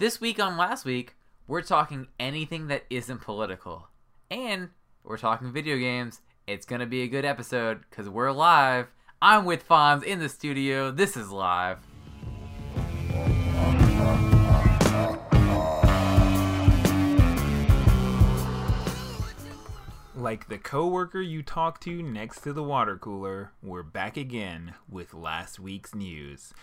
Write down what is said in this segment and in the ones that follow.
This week on last week, we're talking anything that isn't political. And we're talking video games. It's going to be a good episode because we're live. I'm with Fonz in the studio. This is live. Like the coworker you talk to next to the water cooler, we're back again with last week's news.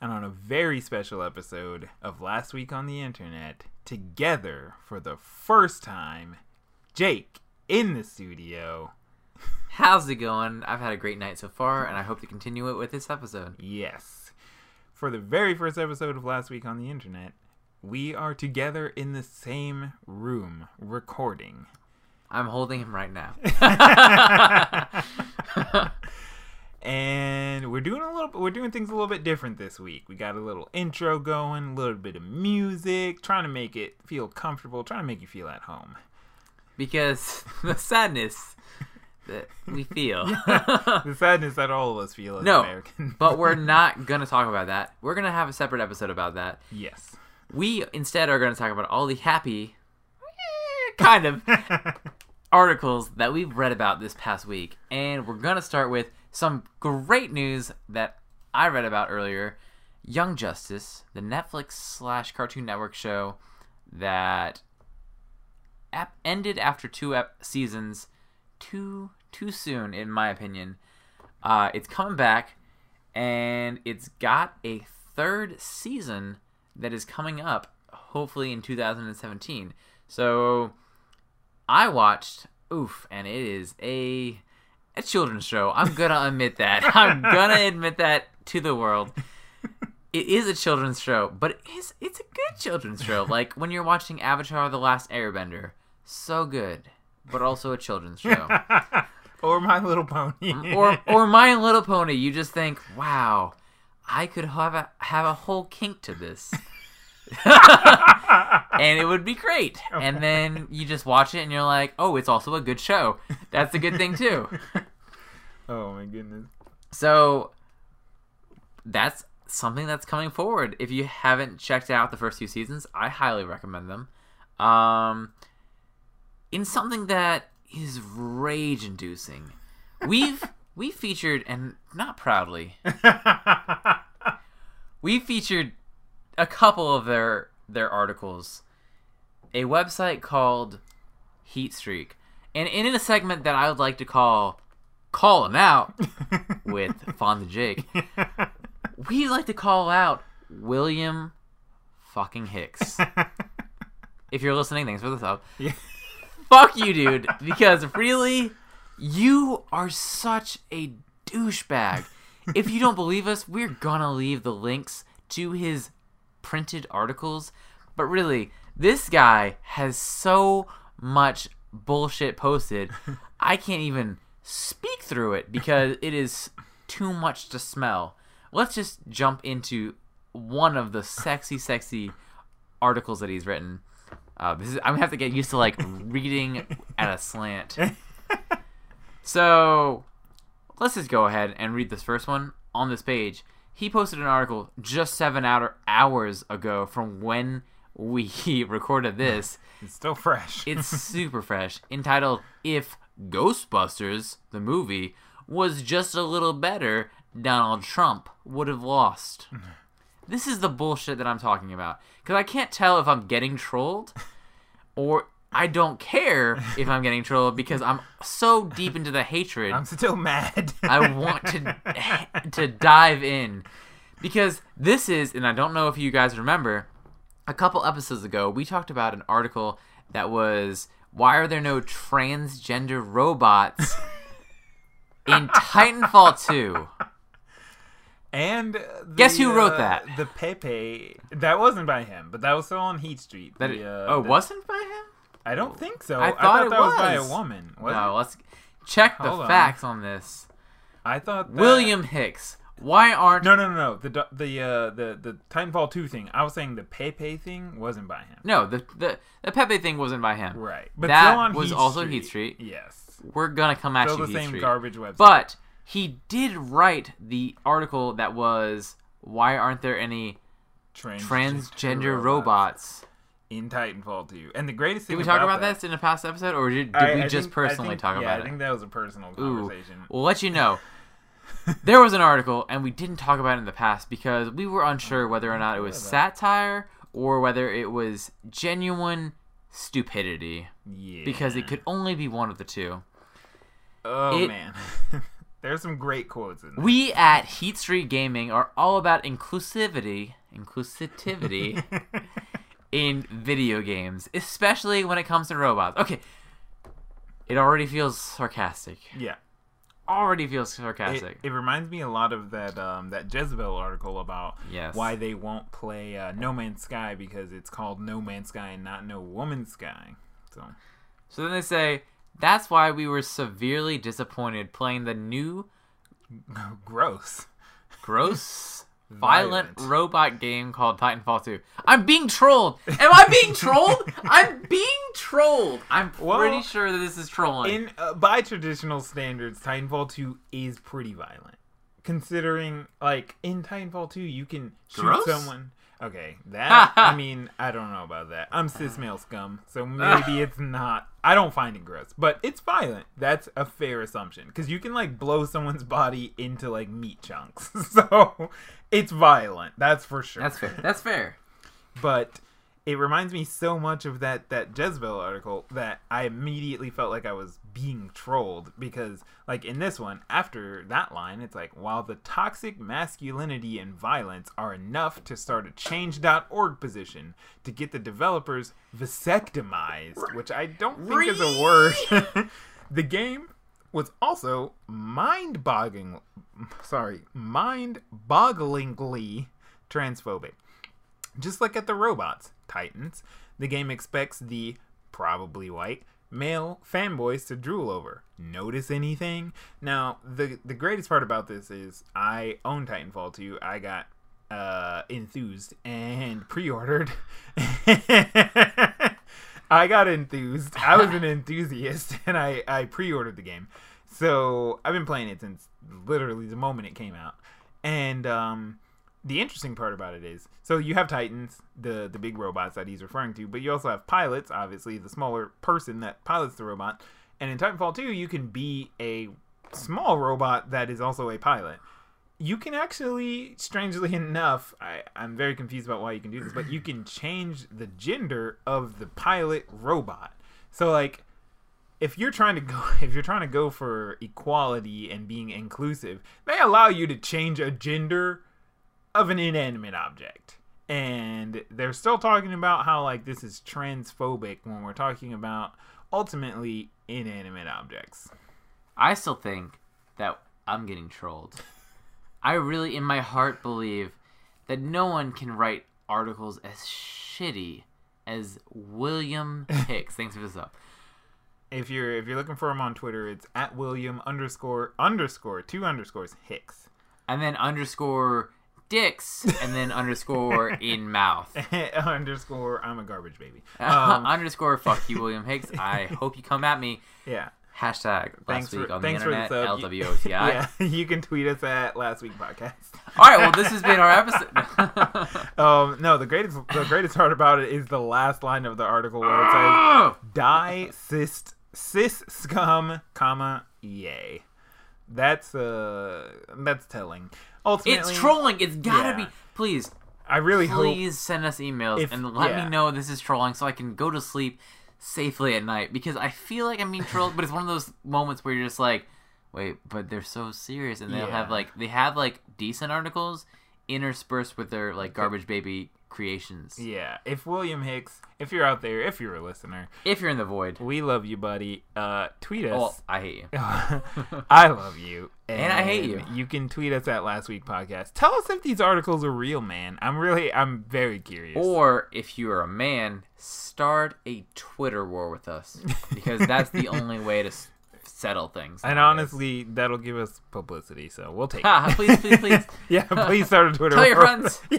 And on a very special episode of Last Week on the Internet, together for the first time, Jake in the studio. How's it going? I've had a great night so far, and I hope to continue it with this episode. Yes. For the very first episode of Last Week on the Internet, we are together in the same room recording. I'm holding him right now. and we're doing a little we're doing things a little bit different this week. We got a little intro going, a little bit of music, trying to make it feel comfortable, trying to make you feel at home. because the sadness that we feel. the sadness that all of us feel as No, Americans. but we're not going to talk about that. We're going to have a separate episode about that. yes. We instead are going to talk about all the happy, eh, kind of, articles that we've read about this past week. And we're going to start with some great news that I read about earlier. Young Justice, the Netflix slash Cartoon Network show that ap- ended after two ep- seasons. Too too soon in my opinion. Uh, it's coming back and it's got a third season that is coming up hopefully in 2017 so i watched oof and it is a a children's show i'm gonna admit that i'm gonna admit that to the world it is a children's show, but it is it's a good children's show. Like when you're watching Avatar: The Last Airbender, so good, but also a children's show. or My Little Pony. or or My Little Pony, you just think, wow, I could have a have a whole kink to this. and it would be great. And then you just watch it and you're like, oh, it's also a good show. That's a good thing too. Oh my goodness. So that's something that's coming forward. If you haven't checked out the first few seasons, I highly recommend them. Um, in something that is rage inducing, we've we featured and not proudly we featured a couple of their their articles. A website called Heat Street, and in a segment that I would like to call "Calling Out" with Fonda Jake, we like to call out William fucking Hicks. if you're listening, thanks for the sub. Yeah. Fuck you, dude. Because really, you are such a douchebag. If you don't believe us, we're gonna leave the links to his printed articles. But really, this guy has so much bullshit posted, I can't even speak through it because it is too much to smell. Let's just jump into one of the sexy, sexy articles that he's written. Uh, this is, I'm gonna have to get used to like reading at a slant. So let's just go ahead and read this first one on this page. He posted an article just seven hour, hours ago from when we recorded this. It's still fresh. It's super fresh, entitled "If Ghostbusters, the movie, was just a little better, Donald Trump would have lost." This is the bullshit that I'm talking about because I can't tell if I'm getting trolled or I don't care if I'm getting trolled because I'm so deep into the hatred. I'm still mad. I want to to dive in because this is, and I don't know if you guys remember, a couple episodes ago we talked about an article that was why are there no transgender robots in Titanfall 2? And the, Guess who wrote uh, that? The Pepe. That wasn't by him, but that was still on Heat Street. That The, it, uh, oh, the- wasn't by him? I don't think so. I I thought thought, it that was. by a woman. Was no, it? let's check the Hold on. facts on this. I thought that... William Hicks. Why aren't No, no, no, no. The the uh, the the Titanfall two thing. I was saying the Pepe thing wasn't by him. No, the the the Pepe thing wasn't by him. Right, but That was also Street. Heat Street. Yes, We're gonna come at still you, the Heat same Street. garbage website. But he did write the article that was why aren't there any Trans- transgender robots. in Titanfall 2. And the greatest thing Did we talk about that, this in a past episode, or did, did I- we I just think- personally think- talk yeah, about it? I think that was a personal Ooh. conversation. We'll let you know. There was an article, and we didn't talk about it in the past because we were unsure oh, whether or not it was satire or whether it was genuine stupidity Yeah. because it could only be one of the two. Oh it- man. There's some great quotes in there. We at Heat Street Gaming are all about inclusivity, inclusivity in video games, especially when it comes to robots. Okay, it already feels sarcastic. yeah. Already feels It, sarcastic. it reminds me a lot of that um, that Jezebel article about yes. why they won't play uh, No Man's Sky because it's called No Man's Sky and not No Woman's Sky. So So then they say that's why we were severely disappointed playing the new gross. gross violent Violent. robot game called Titanfall 2. I'm being trolled. Am I being trolled? I'm being trolled. I'm Well, pretty sure that this is trolling. In uh, by traditional standards, Titanfall 2 is pretty violent. Considering like in Titanfall 2 you can shoot Gross? someone. Okay, that I mean, I don't know about that. I'm cis male scum, so maybe it's not. I don't find it gross, but it's violent. That's a fair assumption because you can like blow someone's body into like meat chunks, so it's violent. That's for sure. That's fair. That's fair. but it reminds me so much of that that Jezebel article that I immediately felt like I was being trolled because like in this one after that line it's like while the toxic masculinity and violence are enough to start a change.org position to get the developers vasectomized which I don't think is a word the game was also mind-boggling sorry mind-bogglingly transphobic just like at the robots, Titans, the game expects the probably white male fanboys to drool over. Notice anything? Now, the the greatest part about this is I own Titanfall 2. I got uh enthused and pre-ordered. I got enthused. I was an enthusiast and I I pre-ordered the game. So, I've been playing it since literally the moment it came out. And um the interesting part about it is so you have titans the the big robots that he's referring to but you also have pilots obviously the smaller person that pilots the robot and in titanfall 2 you can be a small robot that is also a pilot you can actually strangely enough I, i'm very confused about why you can do this but you can change the gender of the pilot robot so like if you're trying to go if you're trying to go for equality and being inclusive they allow you to change a gender of an inanimate object. And they're still talking about how like this is transphobic when we're talking about ultimately inanimate objects. I still think that I'm getting trolled. I really, in my heart, believe that no one can write articles as shitty as William Hicks. Thanks for this up. If you're if you're looking for him on Twitter, it's at William underscore underscore two underscores Hicks. And then underscore dicks, and then underscore in mouth. underscore I'm a garbage baby. Um, underscore fuck you, William Hicks. I hope you come at me. yeah. Hashtag last Thanks week for on the internet, the sub. You- LWOTI. Yeah, you can tweet us at last week podcast. All right, well, this has been our episode. Um, no, the greatest the greatest part about it is the last line of the article where it says die cis cis scum comma yay that's uh that's telling ultimately it's trolling. It's gotta Yeah. be. Please, i really hope please send us emails If- and let yeah. me know this is trolling so I can go to sleep safely at night because I feel like I'm being trolled, but it's one of those moments where you're just like, wait, but they're so serious and they'll have like they have like decent articles interspersed with their like garbage baby creations. yeah if william hicks if you're out there if you're a listener If you're in the void, we love you buddy uh tweet well, us I hate you. I love you. And I hate you. You can tweet us at Last Week Podcast. Tell us if these articles are real, man. I'm really, I'm very curious. Or if you're a man, start a Twitter war with us because that's the only way to settle things. and honestly, that'll give us publicity, so we'll take it. please, please, please yeah, please start a Twitter. tell your friends.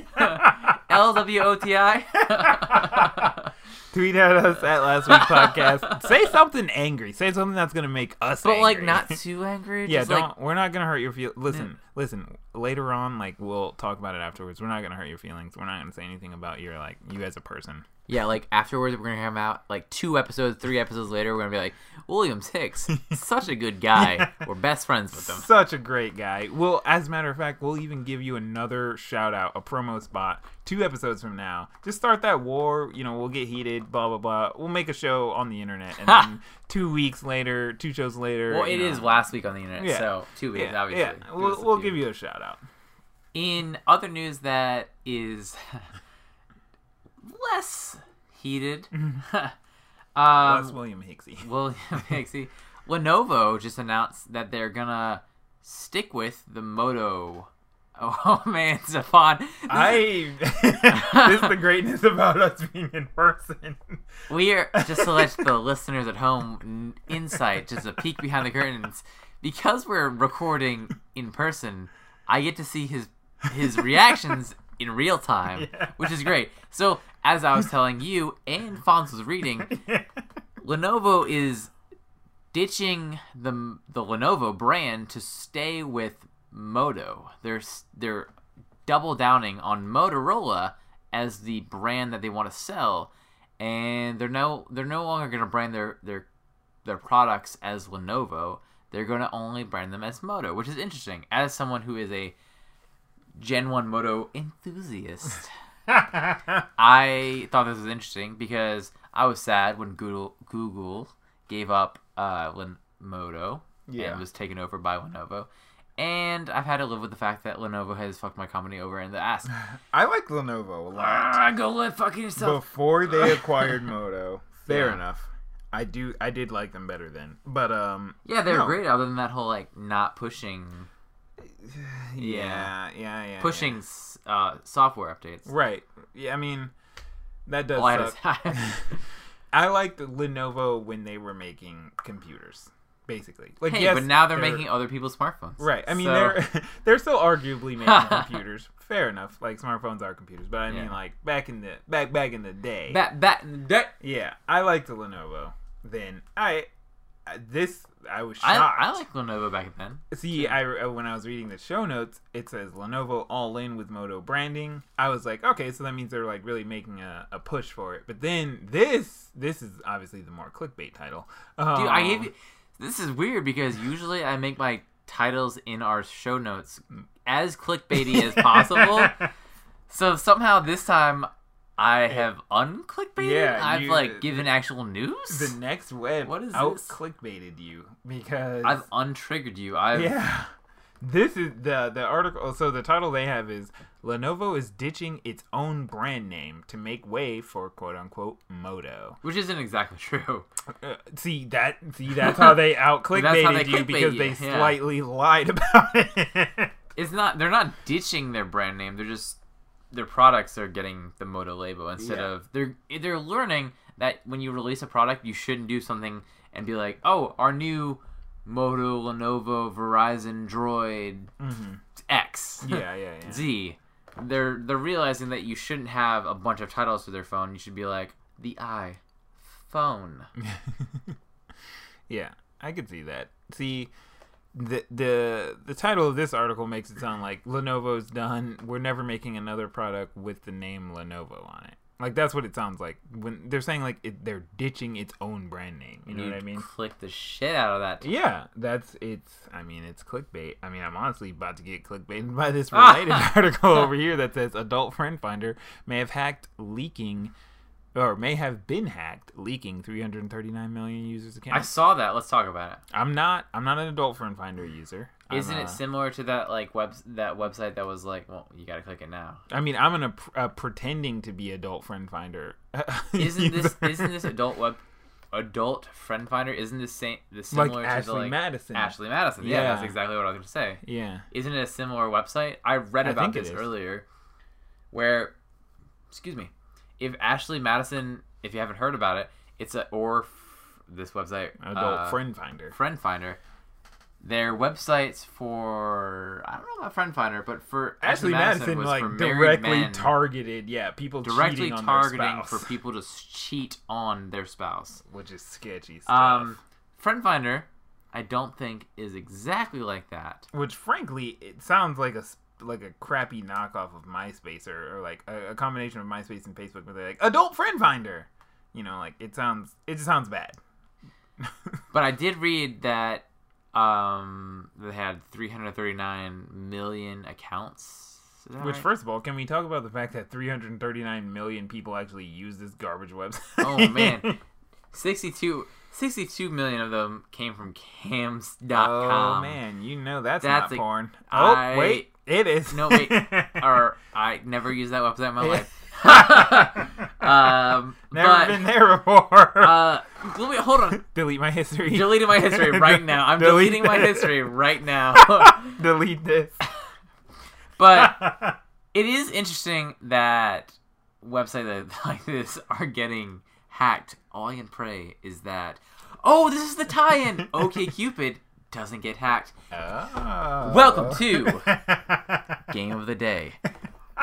LWOTI. Tweet at us at Last Week Podcast. Say something angry. Say something that's gonna make us. but like not too angry. Yeah, don't. like we're not gonna hurt your feel. Listen, listen, later on, like we'll talk about it afterwards. We're not gonna hurt your feelings. We're not gonna say anything about your like you as a person. Yeah, like afterwards, we're gonna come out like two episodes, three episodes later. We're gonna be like, Williams Hicks, such a good guy. We're best friends with him. Such a great guy. Well, as a matter of fact, we'll even give you another shout out, a promo spot, two episodes from now. Just start that war. You know, we'll get heated. Blah blah blah. We'll make a show on the internet, and then two weeks later, two shows later. Well, it know, is last week on the internet, Yeah. so two weeks, Yeah, obviously. yeah. We'll, we'll give you a shout out. In other news that is less heated, um, That's William Hicksy. William Hixie, Lenovo just announced that they're gonna stick with the Moto. Oh, man, Stefan. I. this is the greatness about us being in person. We are just to let the listeners at home n- insight, just a peek behind the curtains. Because we're recording in person, I get to see his his reactions in real time, Yeah. which is great. So, as I was telling you, and Fonz was reading, Lenovo is ditching the the Lenovo brand to stay with Moto. They're they're double downing on Motorola as the brand that they want to sell, and they're no they're no longer going to brand their their their products as Lenovo. They're going to only brand them as Moto, which is interesting. As someone who is a Gen 1 Moto enthusiast, I thought this was interesting because I was sad when Google Google gave up uh, Moto Yeah. and was taken over by Lenovo. And I've had to live with the fact that Lenovo has fucked my company over in the ass. I like Lenovo a lot. Ah, go live fucking yourself. Before they acquired Moto, fair Yeah. enough. I do. I did like them better then, but um. yeah, they were no. great. Other than that whole like not pushing Yeah, yeah, yeah. pushing s uh, software updates. Right. Yeah, I mean, that does All I suck. I liked Lenovo when they were making computers, basically. Like, hey, yes, but now they're, making other people's smartphones. Right. I mean, So- they're they're still arguably making computers. Fair enough. Like smartphones are computers, but I mean, Yeah. like back in the back back in the day. that that that. yeah, I liked the Lenovo. Then I- this I was I, shocked. I like Lenovo back then. See, I uh, when I was reading the show notes, it says Lenovo all in with Moto branding. I was like, okay, so that means they're like really making a, a push for it. But then this this is obviously the more clickbait title. Dude, I Um, gave you. This is weird because usually I make my titles in our show notes as clickbaity as possible. so somehow this time I have unclickbaited. Yeah, I've you- like given actual news. the next web What is out clickbaited you because I've untriggered you. I've yeah. This is the the article. So the title they have is Lenovo is ditching its own brand name to make way for quote unquote Moto. which isn't exactly true. Uh, see that? See that's how they out That's how they clickbaited you because you, they yeah. slightly lied about it. It's not. They're not ditching their brand name. They're just their products are getting the Moto label instead Yeah. of they're they're learning that when you release a product, you shouldn't do something and be like, oh, our new Moto, Lenovo, Verizon, Droid X, Mm-hmm. yeah, yeah, yeah. Z. They're they're realizing that you shouldn't have a bunch of titles for their phone. You should be like the i phone. Yeah, I could see that. See, the the the title of this article makes it sound like Lenovo's done. We're never making another product with the name Lenovo on it. Like that's what it sounds like when they're saying like it, they're ditching its own brand name. You know what I mean? Click the shit out of that. Yeah, that's it's. I mean, it's clickbait. I mean, I'm honestly about to get clickbaited by this related article over here that says adult friend finder may have hacked leaking, or may have been hacked leaking 339 million users' accounts. I saw that. Let's talk about it. I'm not. I'm not an adult friend finder user. Isn't a- it similar to that like web that website that was like, well, you gotta click it now? I mean, I'm an uh, pretending to be adult friend finder. Isn't this isn't this adult web adult friend finder? Isn't this same like similar to Ashley the, like Madison? Ashley Madison? Yeah. that's exactly what I was going to say. Yeah. Isn't it a similar website? I read I about think this earlier, where, excuse me, if Ashley Madison, if you haven't heard about it, it's a or f- this website Adult uh, friend finder. Friend Finder. Their websites for I don't know about Friend Finder, but for Ashley Madison, was like for directly targeted, yeah, people directly cheating on targeting for people to cheat on their spouse. which is sketchy stuff. Um, Friend Finder I don't think is exactly like that. Which, frankly, it sounds like a like a crappy knockoff of MySpace or, or like a, a combination of MySpace and Facebook, where they're like adult friend finder. You know, like it sounds it just sounds bad. But I did read that um, they had 339 million accounts. Which, right? first of all, can we talk about the fact that 339 million people actually use this garbage website? Oh man, 62, 62 million of them came from cams.com. Oh man, you know that's, That's not a- porn. I- oh wait, it is. No, wait. or I never used that website in my life. um, Never but, been there before. Uh, wait, hold on. Delete my history. Deleting my history right now. I'm Delete deleting my this. history right now. Delete this. but it is interesting that websites like this are getting hacked. All I can pray is that oh, this is the tie-in. OkCupid doesn't get hacked. Oh. Welcome to Game of the Day.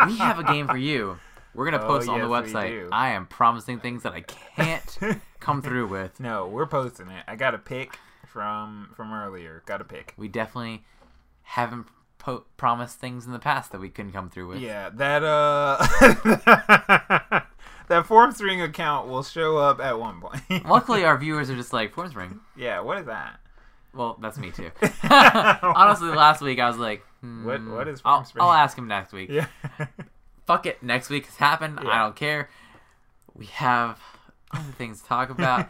We have a game for you. We're gonna Oh, post on the yes, we website. I am promising things that I can't come through with. No, we're posting it. I got a pick from from earlier. Got a pick. We definitely haven't po- promised things in the past that we couldn't come through with. Yeah, that uh that Formspring account will show up at one point. Luckily, our viewers are just like Formspring. yeah, what is that? Well, that's me too. Honestly, last week I was like, hmm, What- what is I'll, Spring? I'll ask him next week. Yeah. Fuck it, next week has happened. I Yeah. don't care. We have other things to talk about.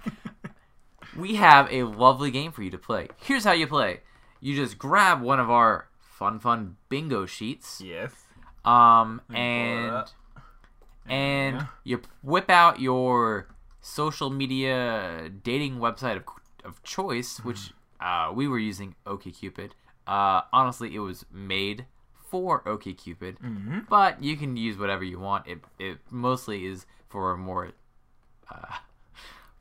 we have a lovely game for you to play. Here's how you play: you just grab one of our fun, fun bingo sheets, yes. um, pull it and up. and Yeah. you whip out your social media dating website of, of choice, Mm-hmm. which uh, we were using OkCupid. Uh, honestly, it was made for OkCupid, Mm-hmm. but you can use whatever you want. It it mostly is for a more uh,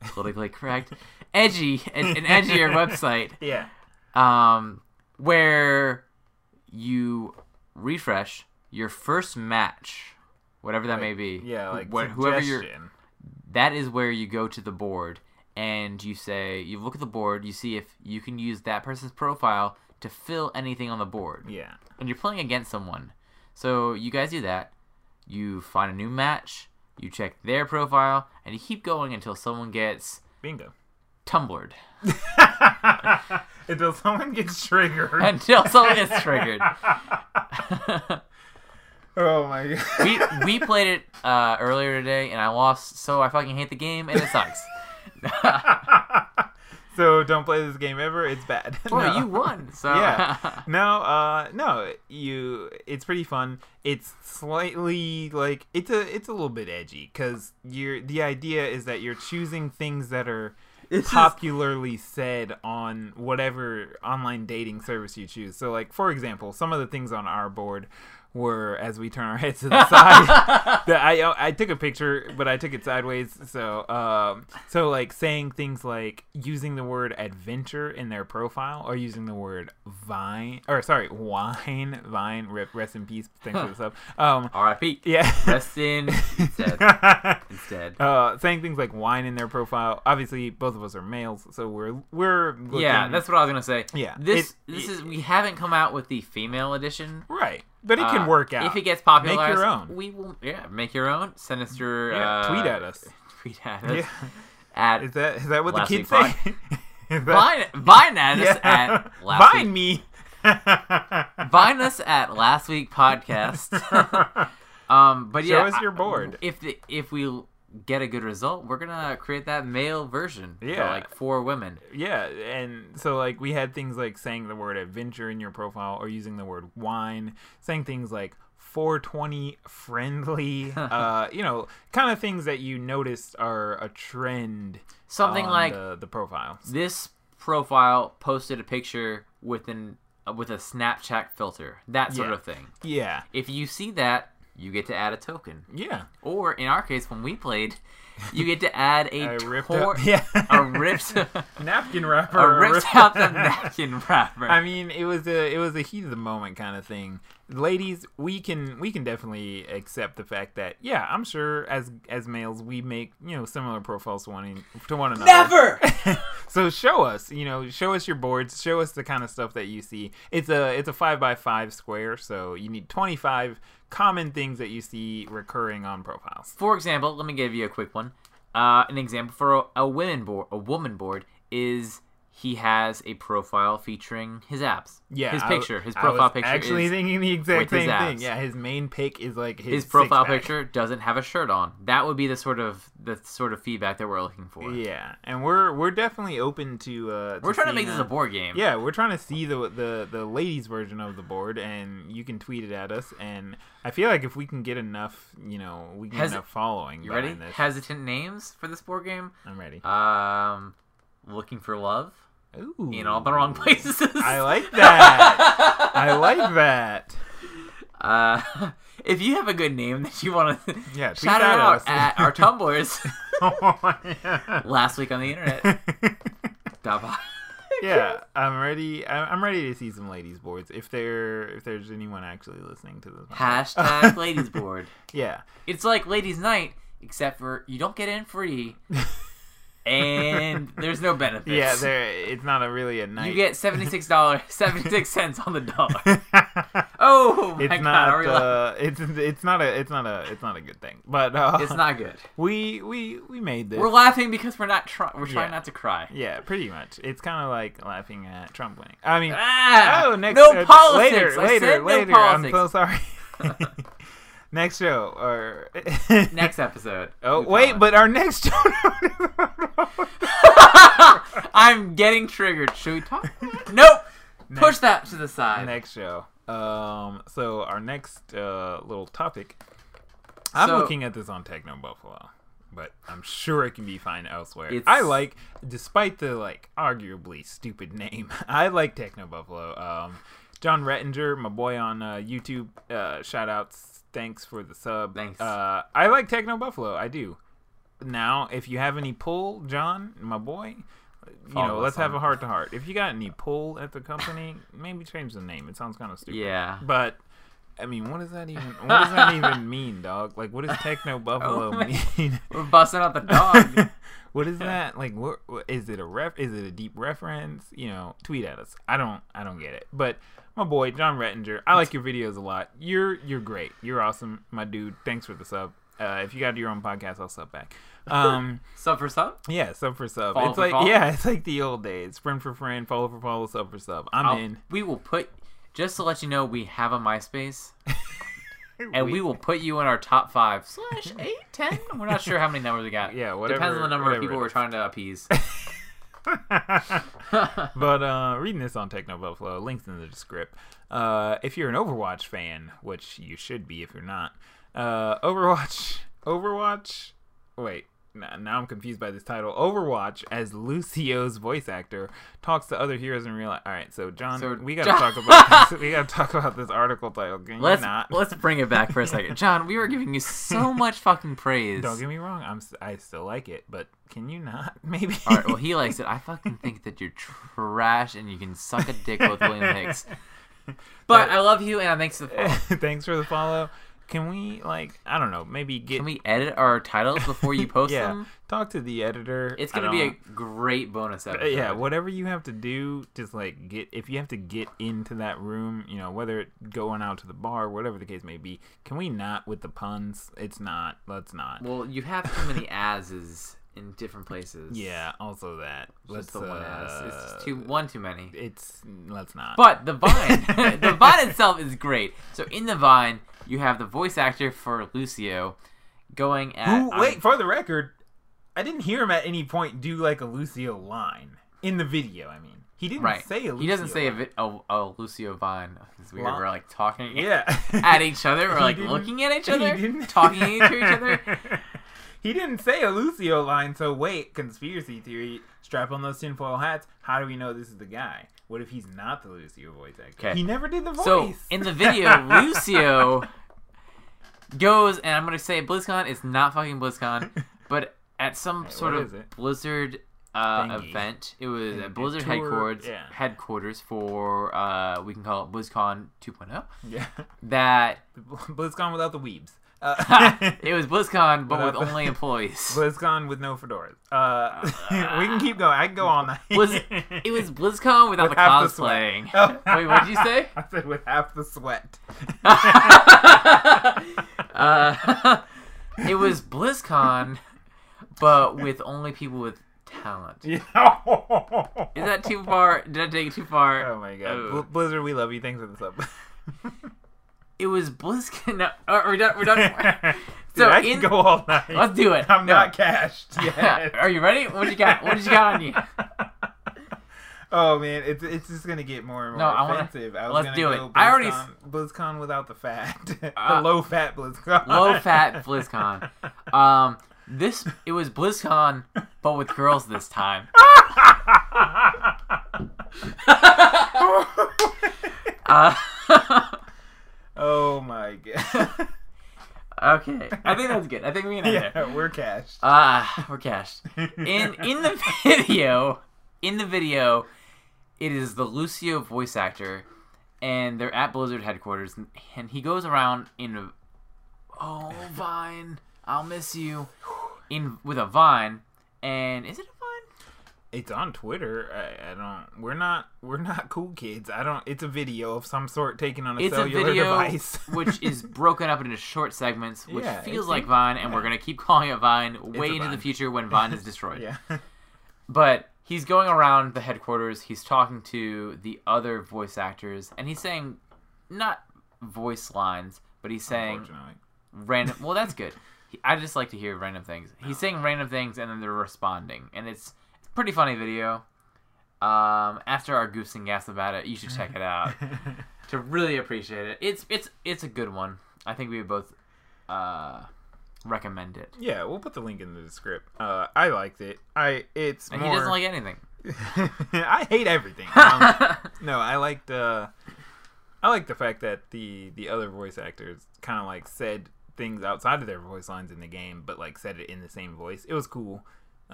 politically correct, edgy, an, an edgier website Yeah. um, where you refresh your first match, whatever that may be. Yeah, like whoever you're. That is where you go to the board and you say you look at the board, you see if you can use that person's profile to fill anything on the board, Yeah. and you're playing against someone. So you guys do that. You find a new match. You check their profile, and you keep going until someone gets Bingo. tumblered. Until someone gets triggered. until someone gets triggered. oh my god. we we played it uh, earlier today and I lost, so I fucking hate the game and it sucks. so don't play this game ever. It's bad. well, No. you won, so yeah. No, uh no, you it's pretty fun. It's slightly like it's a it's a little bit edgy cuz you're the idea is that you're choosing things that are It's just- popularly said on whatever online dating service you choose. So like for example, some of the things on our board were as we turn our heads to the side that I I took a picture but I took it sideways so um so like saying things like using the word adventure in their profile or using the word vine or sorry wine vine rip rest in peace thanks for the sub um R.I.P. yeah Rest in instead. Instead. uh saying things like wine in their profile obviously both of us are males so we're we're looking, Yeah, that's what I was gonna say. Yeah, This it- this it- is we haven't come out with the female edition. right but it can Uh, work out if it gets popular. Make your own. We will. Yeah, make your own. Sinister. yeah, uh, tweet at us Tweet at us. yeah At is that is that what the kids say vine vine at us at last Vine week. me. Vine us at last week podcast. um, but Show yeah, us your board. If the if we get a good result, we're gonna create that male version. for, Yeah. like for women. yeah, and so like we had things like saying the word adventure in your profile or using the word wine, saying things like 420 friendly, uh, you know, kind of things that you noticed are a trend. Something like the, the profiles. this profile posted a picture with an with a Snapchat filter, that sort Yeah. of thing. Yeah, If you see that, you get to add a token. yeah. Or in our case, when we played, you get to add a I ripped tor- up, yeah, a ripped napkin wrapper. a ripped ripped- out the napkin wrapper. I mean, it was a it was a heat of the moment kind of thing. Ladies, we can we can definitely accept the fact that yeah, I'm sure as as males we make you know similar profiles to one to one another. Never. so show us, you know, show us your boards, show us the kind of stuff that you see. It's a it's a five by five square, so you need twenty five common things that you see recurring on profiles. For example, let me give you a quick one. Uh, an example for a, a women board, a woman board is he has a profile featuring his abs. Yeah, his picture, his profile picture. Actually, thinking the exact same thing. Yeah, his main pic is like his, his profile picture doesn't have a shirt on. That would be the sort of the sort of feedback that we're looking for. Yeah, and we're we're definitely open to. Uh, We're trying to make this a board game. Yeah, we're trying to see the the the ladies version of the board, and you can tweet it at us. And I feel like if we can get enough, you know, we can Has- get enough following. You ready? This. Hesitant names for this board game? I'm ready. Um, looking for love Ooh, in all the wrong places. I like that. I like that. Uh, if you have a good name that you want to Yeah, shout it out us. at our tumblers yeah. last week on the internet. Yeah, I'm ready. I'm ready to see some ladies boards. If there, if there's anyone actually listening to this, Hashtag ladies board. yeah, It's like ladies night, except for you don't get in free, and there's no benefits. yeah. There, it's not a really a night. You get seventy six dollars, seventy six cents on the dollar. Oh my it's god, not. are we uh, it's it's not a it's not a it's not a good thing. But uh, it's not good. We we we made this. We're laughing because we're not trying. We're trying Yeah. not to cry. yeah, pretty much. It's kind of like laughing at Trump winning. I mean, Ah, oh, next no uh, politics. later, I later, said no later. I'm so sorry. Next show or Next episode. Oh wait, but our next show. I'm getting triggered. Should we talk? nope. Push that to the side. next show. Um. So our next uh, little topic. I'm So- looking at this on Techno Buffalo, but I'm sure it can be found elsewhere. I like, despite the like arguably stupid name, I like Techno Buffalo. Um, Jon Rettinger, my boy on uh, YouTube. Uh, shout outs. Thanks for the sub. Thanks. Uh, I like Techno Buffalo. I do. Now, if you have any pull, John, my boy, you Follow know, let's have a heart to heart. If you got any pull at the company, maybe change the name. It sounds kind of stupid. Yeah. But I mean, what does that even what does that even mean, dog? Like, what does Techno Buffalo Oh mean? We're busting out the dog. what is that? Like, what, what is it a ref? Is it a deep reference? You know, tweet at us. I don't, I don't get it. But my boy Jon Rettinger, I like your videos a lot. You're, you're great. You're awesome, my dude. Thanks for the sub. Uh, if you got your own podcast, I'll sub back. Um, sub for sub. yeah, sub for sub. Follow it's for like, follow? yeah, it's like the old days. Friend for friend, follow for follow, sub for sub. I'm I'll- in. We will put. Just to let you know, we have a MySpace, and we will put you in our top five slash eight, ten. We're not sure how many numbers we got. Yeah, whatever. Depends on the number of people we're trying to appease. but uh, reading this on Techno Buffalo, links in the descript. Uh, if you're an Overwatch fan, which you should be if you're not, uh, Overwatch, Overwatch. Wait, now, now I'm confused by this title. Overwatch, as Lucio's voice actor, talks to other heroes in real life. All right, so John, So, we gotta John- talk about this. we gotta talk about this article title. Can let's you not? let's bring it back for a second, John. We were giving you so much fucking praise. Don't get me wrong. I'm I still like it, but can you not? Maybe. All right, well he likes it. I fucking think that you're trash and you can suck a dick with William Hicks. But I love you and I'm thanks for the follow. Thanks for the follow. Can we like I don't know maybe get Can we edit our titles before you post yeah them? talk to the editor. It's gonna be a great bonus episode. yeah whatever you have to do just like get if you have to get into that room you know whether it going out to the bar whatever the case may be can we not with the puns it's not let's not Well, you have too many as's in different places. yeah also that let's Just the one as. It's uh, just too one too many. it's let's not But the vine, the vine itself is great. So in the vine, you have the voice actor for Lucio going at. Who, wait for the record I didn't hear him at any point do like a Lucio line in the video I mean he didn't right. say a Lucio he doesn't say a, vi- a, a Lucio vine. It's weird. We're like talking yeah at each other. We're He like looking at each other, talking to each other. he didn't say a Lucio line, so wait, conspiracy theory, strap on those tinfoil hats. How do we know this is the guy? What if he's not the Lucio voice actor? Okay. He never did the voice. So in the video, Lucio goes, and I'm gonna say BlizzCon. is not fucking BlizzCon, but at some Hey, sort of? Blizzard uh, event, it was Thingy. at Blizzard Tour, headquarters. yeah. Headquarters for uh, we can call it BlizzCon 2.0. yeah, That BlizzCon without the weebs. Uh, it was BlizzCon, but with only employees. BlizzCon with no fedoras. Uh, we can keep going. I can go all night. Was it was BlizzCon without With the half the cosplaying. Wait, what did you say? I said with half the sweat. uh, it was BlizzCon, but with only people with talent. Yeah. Is that too far? Did I take it too far? Oh my god, Oh. Blizzard, we love you. Thanks for the sub. It was BlizzCon. No, uh, we're done. We're done. Dude, So I in- can go all night. Let's do it. I'm No. not cashed yet. Are you ready? What you got? What did you got on you? oh man, it's it's just gonna get more and more No, I wanna- offensive. I was let's do it. go I already BlizzCon, BlizzCon without the fat, the Uh, low fat BlizzCon. Low fat BlizzCon. Um, this it was BlizzCon, but with girls this time. Uh, oh my god. okay, I think that's good. I think we can end there. yeah, we're cashed. Ah, we're cashed. In in the video, in the video, it is the Lucio voice actor, and they're at Blizzard headquarters, and, and he goes around in a oh Vine, I'll miss you, in with a vine, and is it a vine? It's on Twitter. I, I don't. We're not. We're not cool kids. I don't. It's a video of some sort taken on a It's a cellular video device. which is broken up into short segments, which Yeah, feels like Vine, and we're gonna keep calling it Vine way a into the future when Vine is destroyed. yeah. But he's going around the headquarters. He's talking to the other voice actors, and he's saying not voice lines, but he's saying random. Well, that's good. I just like to hear random things. He's saying random things, and then they're responding, and it's a pretty funny video. Um, after our goose and gas about it, you should check it out to really appreciate it. It's it's it's a good one. I think we would both uh, recommend it. Yeah, we'll put the link in the script. Uh, I liked it. I it's And more. he doesn't like anything. I hate everything. Um, no, I liked. Uh, I like the fact that the the other voice actors kind of like said things outside of their voice lines in the game, but like said it in the same voice. It was cool.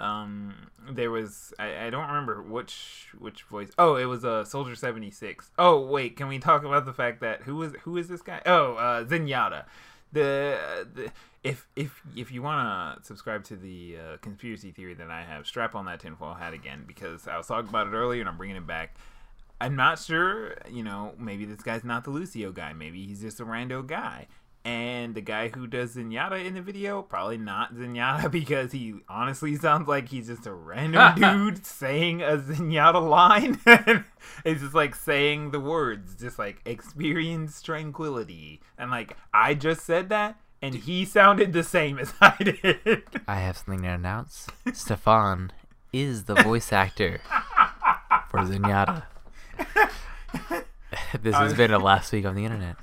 Um, there was I, I don't remember which which voice. Oh, it was uh Soldier seventy six. Oh wait, can we talk about the fact that who is who is this guy? Oh, uh, Zenyatta. The, the if if if you want to subscribe to the uh, conspiracy theory that I have, strap on that tinfoil hat again because I was talking about it earlier and I'm bringing it back. I'm not sure, you know, maybe this guy's not the Lucio guy. Maybe he's just a rando guy. And the guy who does Zenyatta in the video, probably not Zenyatta because he honestly sounds like he's just a random dude saying a Zenyatta line. it's just like saying the words, just like experience tranquility. And like, I just said that, and he sounded the same as I did. I have something to announce. Stefan is the voice actor for Zenyatta. this has uh, been a last week on the internet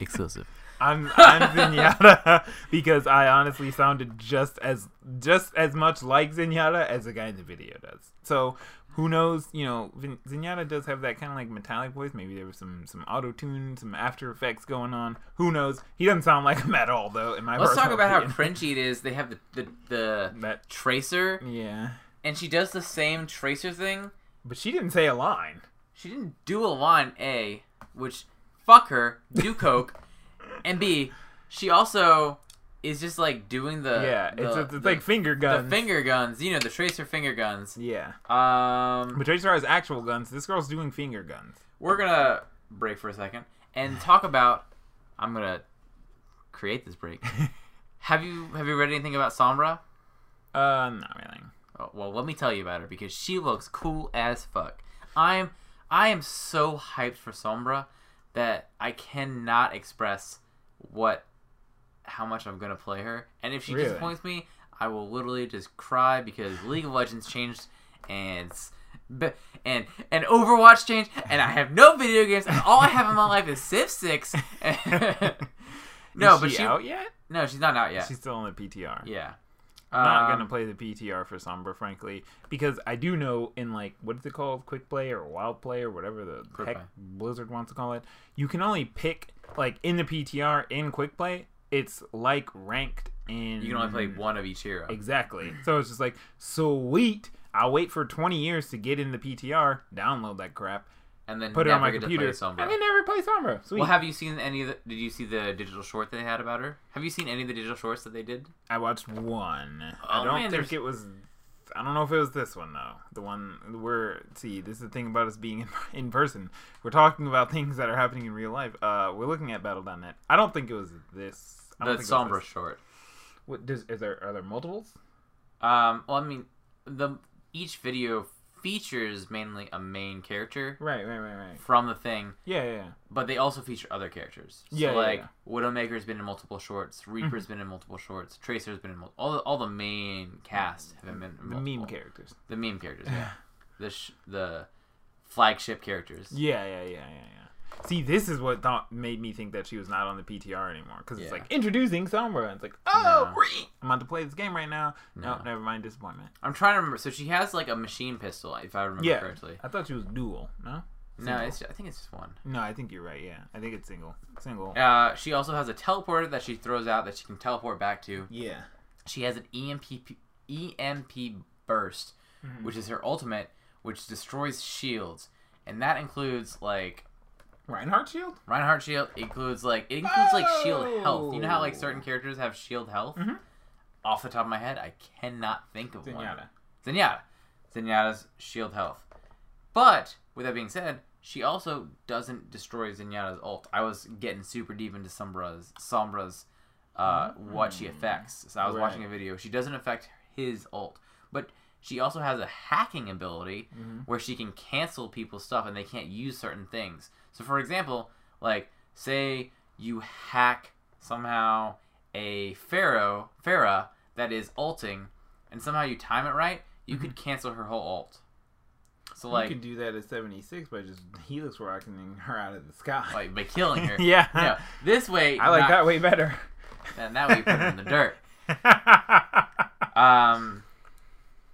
exclusive. I'm I'm Zenyatta because I honestly sounded just as just as much like Zenyatta as the guy in the video does. So who knows? You know, Zenyatta does have that kind of like metallic voice. Maybe there was some some auto tune, some After Effects going on. Who knows? He doesn't sound like him at all, though. In my opinion. Let's talk about how opinion. cringy it is. They have the the, the that. tracer, Yeah, and she does the same tracer thing. but she didn't say a line. She didn't do a line A, which fuck her, do coke, and B, she also is just like doing the yeah, the- it's, it's, the- like finger guns, the finger guns. You know the tracer finger guns. Yeah, Um, but Tracer has actual guns. This girl's doing finger guns. we're gonna break for a second and talk about. I'm gonna create this break. have you have you read anything about Sombra? Uh, not really. Oh, well, let me tell you about her because she looks cool as fuck. I'm I am so hyped for Sombra that I cannot express what how much I'm gonna play her. And if she Really? disappoints me, I will literally just cry because League of Legends changed and and and Overwatch changed, and I have no video games, and all I have in my life is Civ Six. no, Is but she, she out yet? no, she's not out yet. She's still on the PTR. yeah, I'm not Um, gonna play the PTR for Sombra, frankly, because I do know in like what is it called, quick play or wild play or whatever the heck. Blizzard wants to call it. You can only pick like in the PTR in quick play. It's like ranked in. You can only play one of each hero. Exactly. So it's just like sweet. I'll wait for 20 years to get in the PTR, download that crap, and then put it on my computer, to play Sombra. and then never play Sombra. Sweet. Well, have you seen any of the? Did you see the digital short that they had about her? Have you seen any of the digital shorts that they did? I watched one. Oh, I don't man, think there's- it was. I don't know if it was this one though. The one where see, this is the thing about us being in, in person. We're talking about things that are happening in real life. Uh, we're looking at Battle.net. I don't think it was this. I The don't think was Sombra this. short. What does is there? Are there multiples? Um, well, I mean, the each video features mainly a main character Right, right, right, right. from the thing, Yeah, yeah. yeah. but they also feature other characters. So, Yeah, yeah, like yeah. Widowmaker's been in multiple shorts, mm-hmm. Reaper's been in multiple shorts, Tracer's been in mul- all the all the main cast have been in The meme characters. The meme characters, yeah. the sh- the flagship characters. Yeah, yeah, yeah, yeah, yeah. See, this is what thought made me think that she was not on the PTR anymore because Yeah. it's like introducing Sombra. And it's like, oh, No. great! I'm about to play this game right now. No, No. never mind, disappointment. I'm trying to remember. So she has like a machine pistol, if I remember Yeah, correctly. I thought she was dual. No, No, Single? it's, I think it's just one. no, I think you're right. Yeah, I think it's single, single. Uh, she also has a teleporter that she throws out that she can teleport back to. Yeah, She has an EMP EMP burst, Mm-hmm. which is her ultimate, which destroys shields, and that includes like Reinhardt shield. Reinhardt shield. Includes like it includes like shield health. You know how like Oh. certain characters have shield health. Mhm. Off the top of my head, I cannot think of one. Zenyatta. Zenyatta. Zenyatta's shield health. But with that being said, she also doesn't destroy Zenyatta's ult. I was getting super deep into Sombra's Sombra's uh, what she affects. So I was Right. watching a video. She doesn't affect his ult, but she also has a hacking ability where she can cancel people's stuff and they can't use certain things. So for example, like say you hack somehow a Pharaoh Pharah that is ulting and somehow you time it right, you could cancel her whole ult. So you like could do that at 76 by just helix rocketing her out of the sky. like by killing her. Yeah. No, this way I like not- that way better. And that way you put her in the dirt. Um,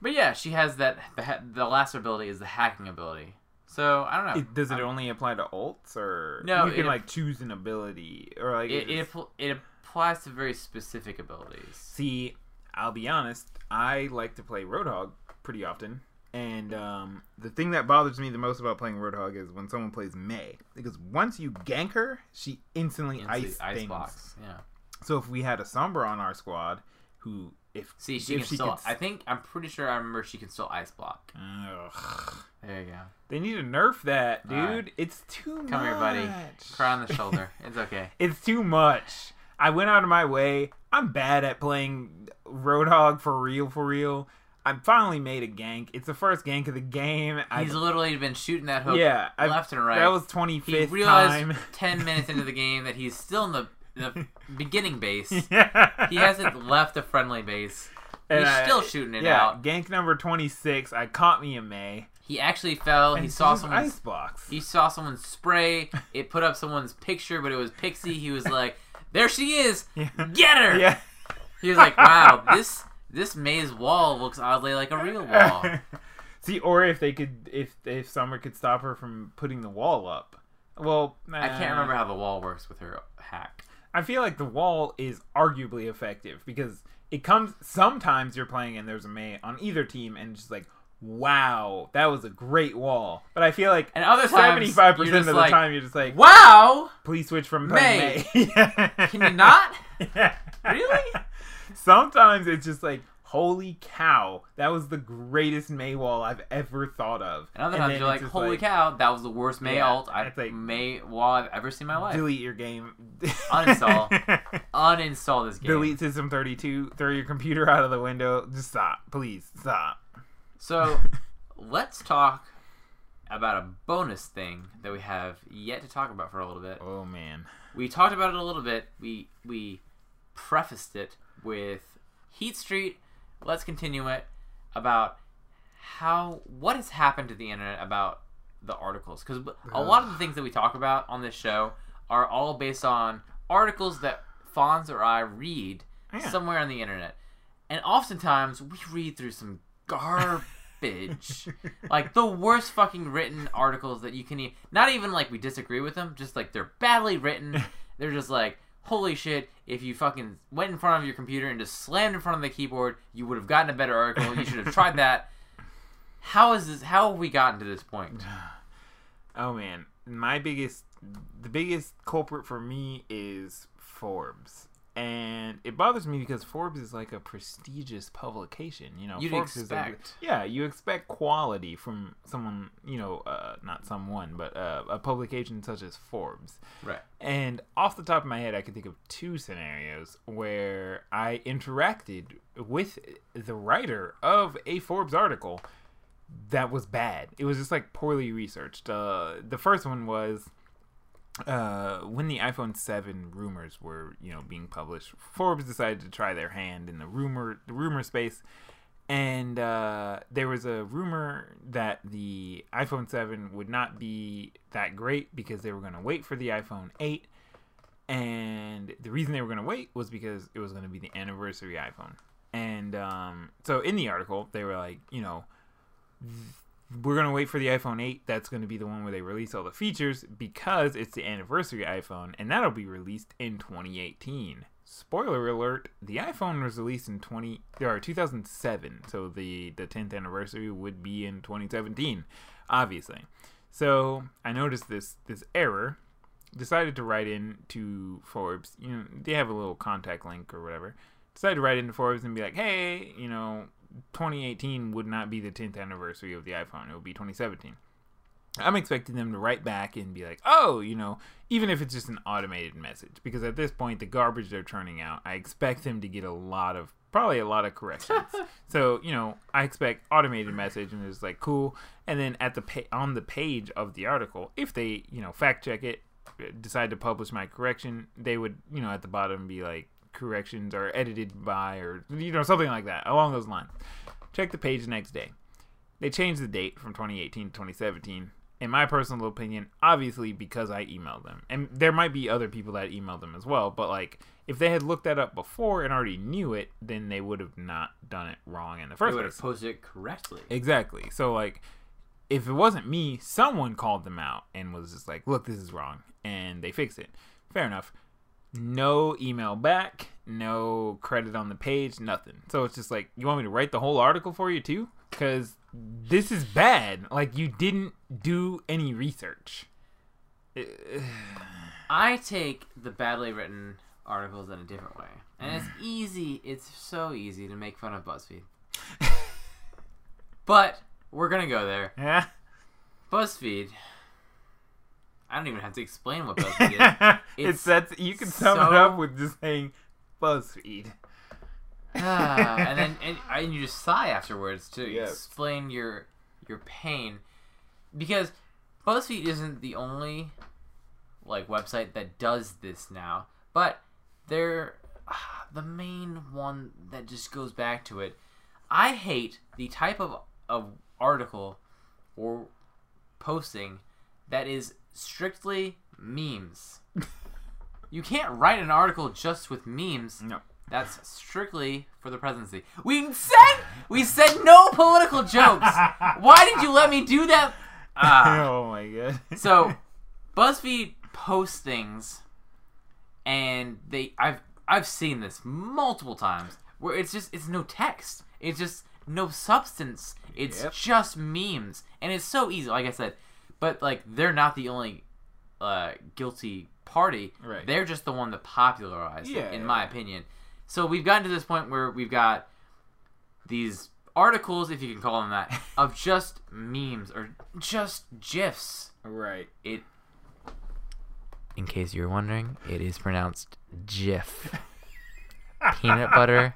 but yeah, she has that. The, the last ability is the hacking ability. So I don't know. It, does it Um, only apply to ults, or No, you can it- like choose an ability, or like It, it, appl- it applies to very specific abilities. See, I'll be honest. I like to play Roadhog pretty often, and um, the thing that bothers me the most about playing Roadhog is when someone plays Mei, because once you gank her, she instantly the ice, ice things. box. Yeah. So if we had a Sombra on our squad, who if See, she if can she still. could- I think I'm pretty sure I remember she can still ice block. Ugh. There you go. they need to nerf that, dude. Right. It's too much. Come here, buddy. Cry on the shoulder. It's okay. It's too much. I went out of my way. I'm bad at playing Roadhog for real, for real. I finally made a gank. It's the first gank of the game. He's literally been shooting that hook yeah, left and right. That was he 25th realized time. 10 minutes into the game that he's still in the, the beginning base. yeah. He hasn't left the friendly base. And He's I- still shooting it yeah, out. gank number 26. I caught me a Mei. He actually fell. And He saw just someone. ice box. He saw someone spray. It put up someone's picture, but it was Pixie. He was like, "There she is. Yeah. Get her." Yeah. He was like, "Wow, this this Mei's wall looks oddly like a real wall." See, or if they could, if if Sombra could stop her from putting the wall up. Well, I can't uh, remember how the wall works with her hack. I feel like the wall is arguably effective because it comes sometimes you're playing and there's a Mei on either team and it's just like wow that was a great wall but I feel like And other times, seventy five you're percent of the like, time you're just like Wow, please switch from Mei. Mei. Yeah. can you not? Yeah. Really? Sometimes it's just like holy cow that was the greatest Mei wall I've ever thought of. And other And times you're like, "Holy cow, that was the worst Mei Yeah, alt I like- Mei wall I've ever seen in my life." Delete your game. Uninstall. Uninstall this game. Delete System 32. Throw your computer out of the window. Just stop. Please stop. So let's talk about a bonus thing that we have yet to talk about for a little bit. Oh, man. We talked about it a little bit. We we prefaced it with Heat Street. Let's continue it about how what has happened to the internet about the articles because a lot of the things that we talk about on this show are all based on articles that Fonz or I read Yeah. somewhere on the internet, and oftentimes we read through some garbage, like the worst fucking written articles that you can. E- not even like we disagree with them, just like they're badly written. they're just like. Holy shit, if you fucking went in front of your computer and just slammed in front of the keyboard, you would have gotten a better article. You should have tried that. How is this? How have we gotten to this point? Oh man, my biggest, the biggest culprit for me is Forbes, and it bothers me because Forbes is like a prestigious publication. You know, You'd Forbes expect. is a, yeah, you expect quality from someone. You know, uh, not someone, but uh, a publication such as Forbes. Right. And off the top of my head, I can think of two scenarios where I interacted with the writer of a Forbes article that was bad. It was just like poorly researched. Uh, the first one was uh, when the iPhone 7 rumors were, you know, being published. Forbes decided to try their hand in the rumor the rumor space. And uh, there was a rumor that the iPhone 7 would not be that great because they were going to wait for the iPhone 8. And the reason they were going to wait was because it was going to be the anniversary iPhone. And um, so in the article, they were like, you know, we're going to wait for the iPhone 8. That's going to be the one where they release all the features because it's the anniversary iPhone, and that'll be released in 2018. Spoiler alert: the iPhone was released in 20 or 2007, so the the 10th anniversary would be in 2017, obviously. So I noticed this this error. Decided to write in to Forbes. You know, they have a little contact link or whatever. Decided to write into Forbes and be like, hey, you know, 2018 would not be the 10th anniversary of the iPhone. It would be 2017. I'm expecting them to write back and be like, oh, you know, even if it's just an automated message, because at this point, the garbage they're turning out, I expect them to get a lot of, probably a lot of corrections. so, you know, I expect automated message and it's like, cool. And then at the pa- on the page of the article, if they, you know, fact check it, uh, decide to publish my correction, they would, you know, at the bottom be like, corrections are edited by, or, you know, something like that, along those lines. Check the page the next day. They changed the date from 2018 to 2017 in my personal opinion, obviously because I emailed them. And there might be other people that emailed them as well, but like if they had looked that up before and already knew it, then they would have not done it wrong in the first place. They would place. have posted it correctly. Exactly. So like if it wasn't me, someone called them out and was just like, "Look, this is wrong." And they fixed it. Fair enough. No email back, no credit on the page, nothing. So it's just like, you want me to write the whole article for you too? Cuz this is bad. Like you didn't do any research. I take the badly written articles in a different way. And it's mm. easy, it's so easy to make fun of BuzzFeed. but we're going to go there. Yeah. BuzzFeed. I don't even have to explain what BuzzFeed is. it's It's that's you can sum it up with just saying BuzzFeed. Ah, and then and, and you just sigh afterwards to Yes. explain your your pain because BuzzFeed isn't the only like website that does this now, but they're the main one that just goes back to it. I hate the type of of article or posting that is strictly memes. you can't write an article just with memes. No. That's strictly for the presidency. We said we said no political jokes. Why did you let me do that? Ah. oh my god. So, BuzzFeed posts things, and they I've I've seen this multiple times where it's just it's no text. It's just no substance. It's Yep. just memes, and it's so easy. Like I said, but like they're not the only uh, guilty party. Right. They're just the one that popularized Yeah, it, in yeah, my opinion. So we've gotten to this point where we've got these articles, if you can call them that, of just memes or just gifs. right. It. In case you're wondering, it is pronounced GIF. Peanut butter,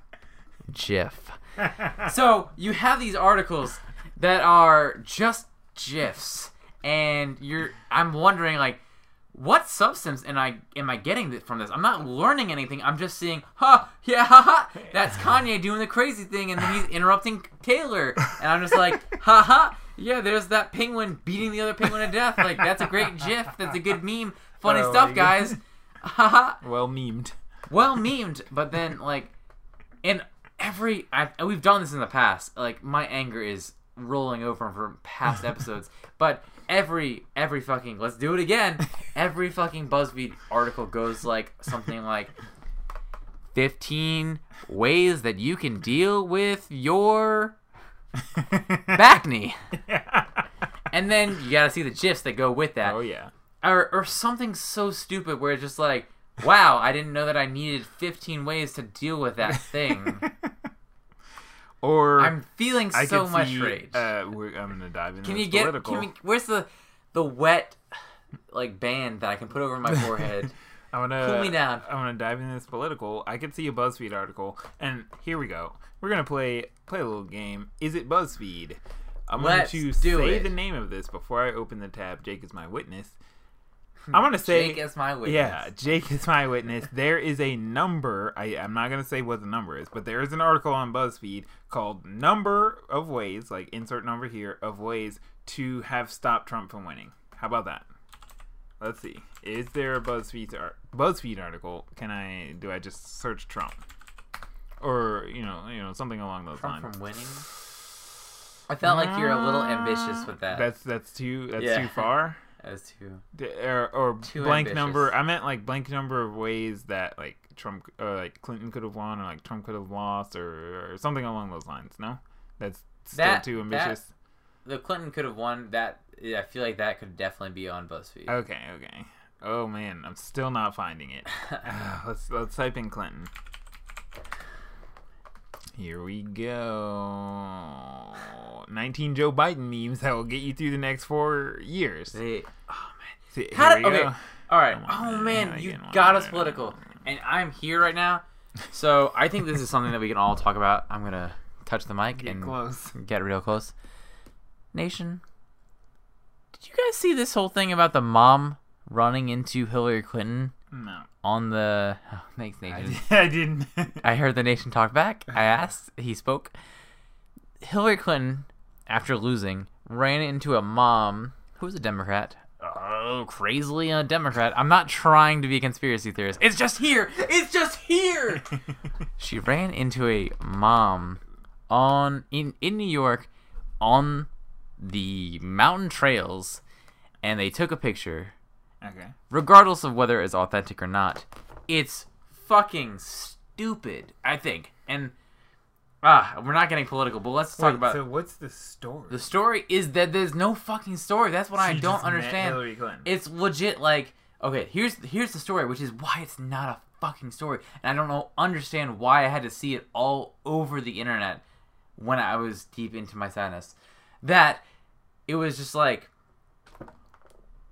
GIF. So you have these articles that are just GIFs, and you're. I'm wondering like. What substance am I am I getting from this? I'm not learning anything. I'm just seeing, ha, yeah, ha, ha. That's Kanye doing the crazy thing, and then he's interrupting Taylor, and I'm just like, ha, ha. Yeah, there's that penguin beating the other penguin to death. Like that's a great GIF. That's a good meme. Funny Oh stuff, guys. Ha, ha Well memed. well memed, but then like in every I we've done this in the past. Like my anger is rolling over from past episodes, but every every fucking let's do it again. Every fucking BuzzFeed article goes like something like 15 ways that you can deal with your back knee. and then you gotta see the gifs that go with that, oh yeah. or or something so stupid where it's just like, wow, I didn't know that I needed 15 ways to deal with that thing. Or I'm feeling I so much see, rage. Uh, I'm gonna dive into can you get? political. Can we? Where's the the wet like band that I can put over my forehead? I'm gonna Pull me down. I'm gonna dive into this political. I could see a BuzzFeed article, and here we go. We're gonna play play a little game. Is it BuzzFeed? I'm Let's going to say it. the name of this before I open the tab. Jake is my witness. I'm gonna say Jake is my witness. Yeah, Jake is my witness. There is a number. I, I'm not gonna say what the number is, but there is an article on BuzzFeed called "Number of Ways," like insert number here of ways to have stopped Trump from winning. How about that? Let's see. Is there a BuzzFeed ar- BuzzFeed article? Can I do I just search Trump, or you know you know something along those Trump lines? from winning. I felt like you're a little ambitious with that. That's that's too that's Yeah. too far. As to D- or, or Too blank ambitious. number. I meant like blank number of ways that like Trump, or like Clinton could have won, or like Trump could have lost, or, or something along those lines. No, that's still That- too that- ambitious. the Clinton could have won that. Yeah, I feel like that could definitely be on BuzzFeed. Okay, okay. Oh man, I'm still not finding it. Ah, let's let's type in Clinton. Here we go. 19 Joe Biden memes that will get you through the next four years. They- oh, See, How did- okay. go. all right. Oh man. man, you got us political, and I'm here right now. So I think this is something that we can all talk about. I'm gonna touch the mic Get and close. get real close. Nation, did you guys see this whole thing about the mom running into Hillary Clinton No. on the? Oh, thanks, I, Nation. I didn't. I heard the nation talk back. I asked. He spoke. Hillary Clinton, after losing, ran into a mom who was a Democrat. Oh, crazily a Democrat. I'm not trying to be a conspiracy theorist. It's just here. It's just here. she ran into a mom on in in New York on the mountain trails, and they took a picture okay. regardless of whether it's authentic or not, it's fucking stupid. I think, and ah, we're not getting political, but let's talk Wait, about so what's the story? the story. Is that there's no fucking story? That's what I She don't just met understand. Hillary Clinton. It's legit. Like, okay, here's here's the story, which is why it's not a fucking story, and I don't know understand why I had to see it all over the internet when I was deep into my sadness. That it was just like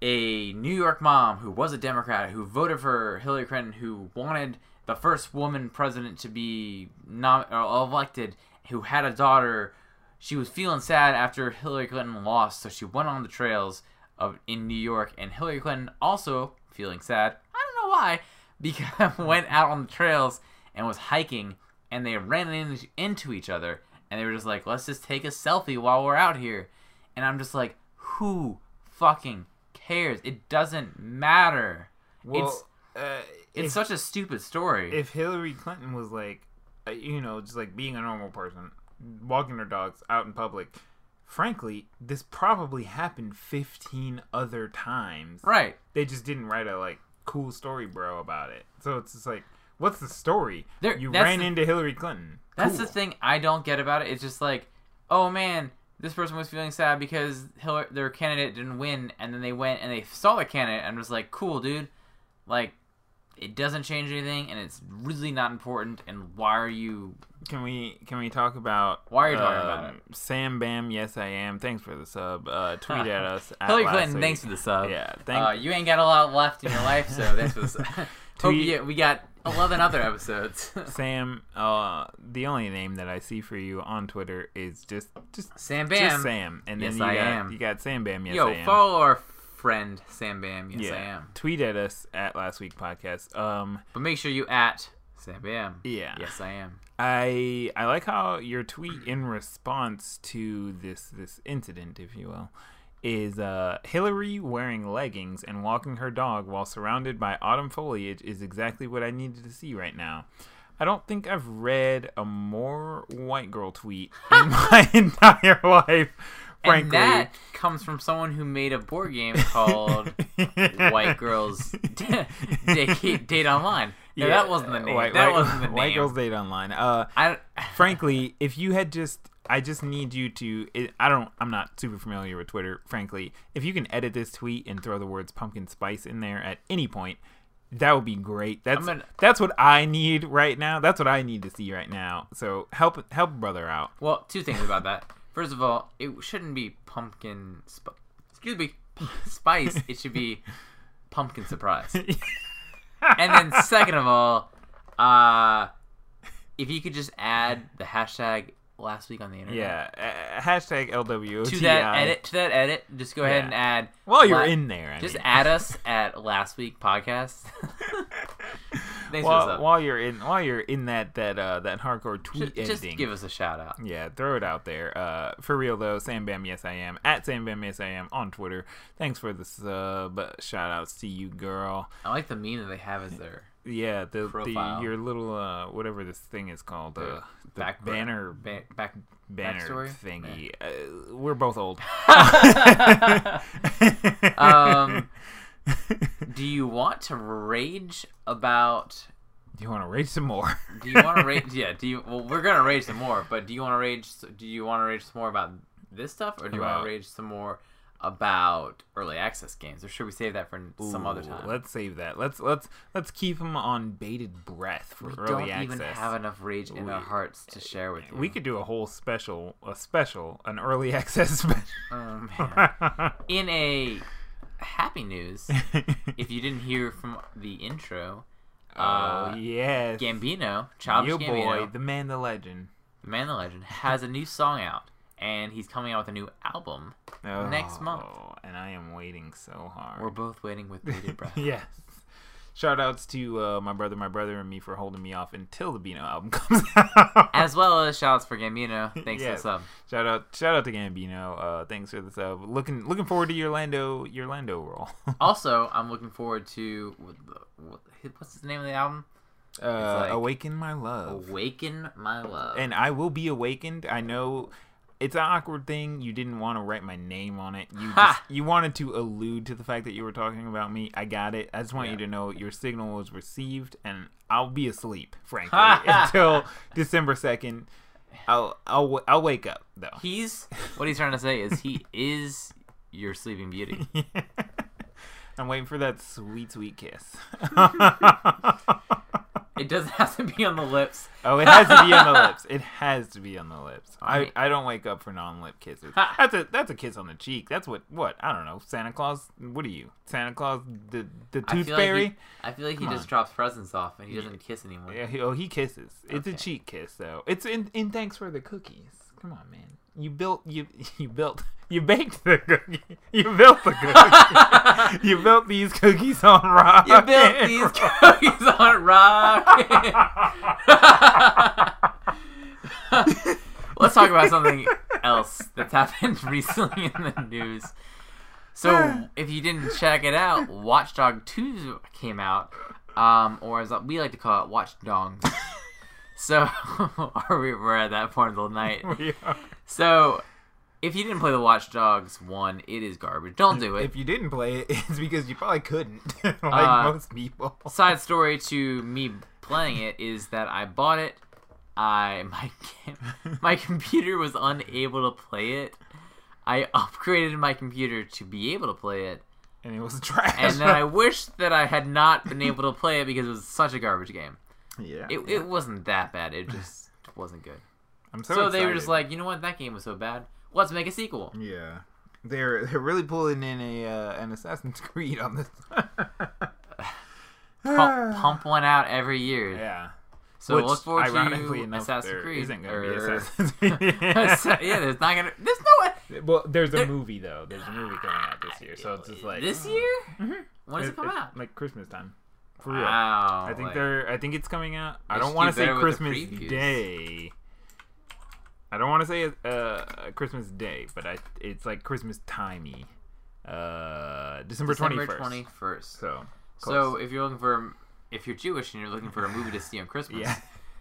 a New York mom who was a Democrat who voted for Hillary Clinton, who wanted the first woman president to be nom- uh, elected, who had a daughter. She was feeling sad after Hillary Clinton lost, so she went on the trails of in New York, and Hillary Clinton also feeling sad. I don't know why, because went out on the trails and was hiking, and they ran in, into each other, and they were just like, "Let's just take a selfie while we're out here," and I'm just like, "Who fucking cares? It doesn't matter." well, it's uh, it's if, such a stupid story. if Hillary Clinton was like, uh, you know, just like being a normal person, walking her dogs out in public, frankly, this probably happened 15 other times. right. They just didn't write a like cool story, bro, about it. So it's just like, what's the story? There- you ran the- into Hillary Clinton. That's the thing I don't get about it. It's just like, oh man, this person was feeling sad because Hillary, their candidate didn't win, and then they went and they saw the candidate and was like, cool, dude. Like, it doesn't change anything, and it's really not important. And why are you? Can we can we talk about Why are you talking about um, Sam Bam? Yes, I am. Thanks for the sub. Uh, tweet at us. At Hillary Clinton, week. thanks for the sub. Yeah, thank Uh, you ain't got a lot left in your life, so thanks for the sub. Hope you, we got eleven other episodes. Sam. Uh, the only name that I see for you on Twitter is just just Sam Bam. just Sam, and then Yes, you I got am. you got Sam Bam. Yes, Yo, I am. follow our friend Sam Bam. Yes, yeah, I am. tweet at us at last week podcast. Um, But make sure you at Sam Bam. yeah, Yes, I am. I I like how your tweet in response to this this incident, if you will, is uh, Hillary wearing leggings and walking her dog while surrounded by autumn foliage is exactly what I needed to see right now. I don't think I've read a more white girl tweet in my entire life. Frankly, And that comes from someone who made a board game called White Girls Date, Date Online. No, that wasn't the name. White, that white- wasn't the name. White. Girls Date Online. Uh, I, frankly, if you had just I just need you to. It, I don't. I'm not super familiar with Twitter, frankly. If you can edit this tweet and throw the words pumpkin spice in there at any point, that would be great. That's gonna- that's what I need right now. That's what I need to see right now. So help help brother out. Well, two things about that. First of all, it shouldn't be pumpkin. Sp- excuse me, spice. It should be pumpkin surprise. And then second of all, uh, if you could just add the hashtag last week on the internet. yeah. Uh, hashtag LWOTI. To that edit, to that edit, just go ahead and add. While you're la- in there, I just mean. add us at last week podcast. Thanks for while, while you're in while you're in that that uh that hardcore tweet Just, just give us a shout out. Yeah, throw it out there. Uh, for real though, Sam Bam, yes I am at Sam Bam, yes I am on Twitter. Thanks for the sub. Shout outs to you, girl. I like the meme that they have as their Yeah, the, the your little uh whatever this thing is called The uh, the back banner ba- back. banner backstory? thingy. Uh, we're both old. Um, do you want to rage about? Do you want to rage some more? Do you want to rage? Yeah. Do you? Well, we're gonna rage some more, but do you want to rage? Do you want to rage some more about this stuff, or do you want to rage some more about early access games, or should we save that for some other time? Let's save that. Let's let's let's keep them on bated breath for we early don't access. even have enough rage in our hearts to share with you. We could do a whole special, a special, an early access special. Oh, man. In a happy news, if you didn't hear from the intro, uh, oh yes, Gambino, Childish Yo Gambino, boy, the man, the legend. the man, the legend, has a new song out, and he's coming out with a new album. Next month. Oh, and I am waiting so hard. We're both waiting with bated breath. yes. Shout outs to uh, my brother, my brother, and me for holding me off until the Beano album comes out. As well as shouts for Gambino. Thanks Yes. for the sub. shout out, shout out to Gambino. Uh, thanks for the sub. Looking, looking forward to your Lando, your Lando role. Also, I'm looking forward to what, what's the name of the album? uh, like- awaken my love. Awaken My Love. and I will be awakened. I know it's an awkward thing. You didn't want to write my name on it. You just, you wanted to allude to the fact that you were talking about me. I got it. I just want you to know your signal was received, and I'll be asleep, frankly, until December second. I'll I'll I'll wake up though. he's what he's trying to say is he is your sleeping beauty. I'm waiting for that sweet sweet kiss. It doesn't have to be on the lips. Oh, it has to be on the lips. It has to be on the lips. I, I don't wake up for non-lip kisses. That's a that's a kiss on the cheek. That's what what I don't know. Santa Claus. What are you? Santa Claus? The the I tooth like fairy? he, I feel like he just on. drops presents off and he doesn't kiss anymore. yeah. He, oh, he kisses. It's a Okay. cheek kiss though. It's in in thanks for the cookies. Come on, man. You built you you built you baked the cookie. You built the cookie. you built these cookies on rock. You built these cookies on rock. Let's talk about something else that's happened recently in the news. So, if you didn't check it out, Watchdog 2 came out, um, or as we like to call it, Watchdog. So, are we, we're at that point of the night. We are. So, if you didn't play the Watch Dogs 1, it is garbage. Don't do it. If you didn't play it, it's because you probably couldn't, like Uh, most people. side story to me playing it is that I bought it. I my my computer was unable to play it. I upgraded my computer to be able to play it, and it was trash. and then I wish that I had not been able to play it because it was such a garbage game. yeah, It, it wasn't that bad. It just wasn't good. I'm so, So, they were just like, you know what? That game was so bad. Let's make a sequel. yeah, they're they're really pulling in a uh, an Assassin's Creed on this. Pump, pump one out every year. Yeah. So Which, look forward ironically to enough, Assassin's there Creed. isn't gonna be Assassin's Creed. yeah, there's not gonna. There's no way. well, there's a movie though. There's a movie coming out this year, so it's just like this oh. year. Mhm. When does it come it's out? Like Christmas time. For real. Wow. I think like- they're. I think it's coming out. I don't want to say better with the Christmas. Day. I don't want to say uh, uh, Christmas Day, but I it's like Christmas timey. Uh, December twenty December first. twenty first. So. So if you're looking for, if you're Jewish and you're looking for a movie to see on Christmas,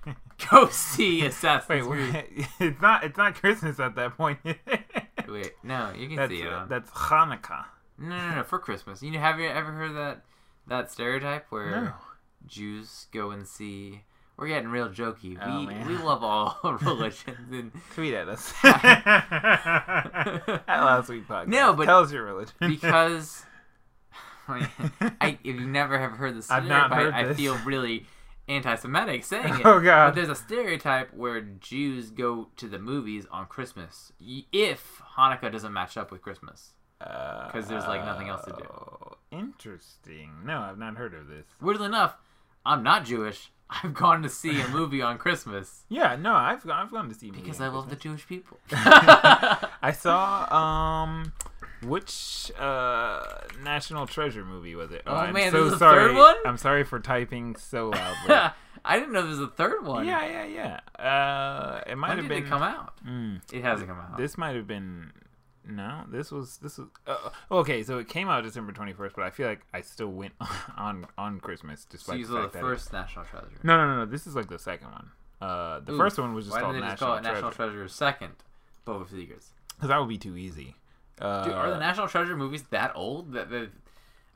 yeah. go see Assassin's Wait, Creed. wait, it's not. It's not Christmas at that point. Wait, no, you can that's see it. uh, that's Hanukkah. No, no, no, for Christmas. You know, have you ever heard that that stereotype where No. Jews go and see we're getting real jokey. Oh, we man. we love all religions and Tweet at us. at last week podcast. No, but- tell us your religion. because I, I if you never have heard the stereotype, heard I feel really anti-Semitic saying it. Oh, God. But there's a stereotype where Jews go to the movies on Christmas if Hanukkah doesn't match up with Christmas. because there's, like, nothing else to do. Oh, Interesting. No, I've not heard of this. Weirdly enough, I'm not Jewish. I've gone to see a movie on Christmas Yeah, no, I've I've gone to see because I love the Jewish people. I saw um, which uh National Treasure movie was it? Oh, I'm man, so this is the sorry. third one? I'm sorry for typing so loudly. I didn't know there was a third one. yeah, yeah, yeah. Uh, it might When have did been it come out? Mm, It hasn't come out. this might have been. No, this was this was uh, okay. So it came out December twenty first, but I feel like I still went on on Christmas so despite you the the that it- first National Treasure. No, no, no, no. This is like the second one. Uh, the Ooh, first one was just Why called didn't they National, just call it National Treasure. Treasure second? Book of Secrets. Because that would be too easy. Uh, Dude, are the National Treasure movies that old? That they,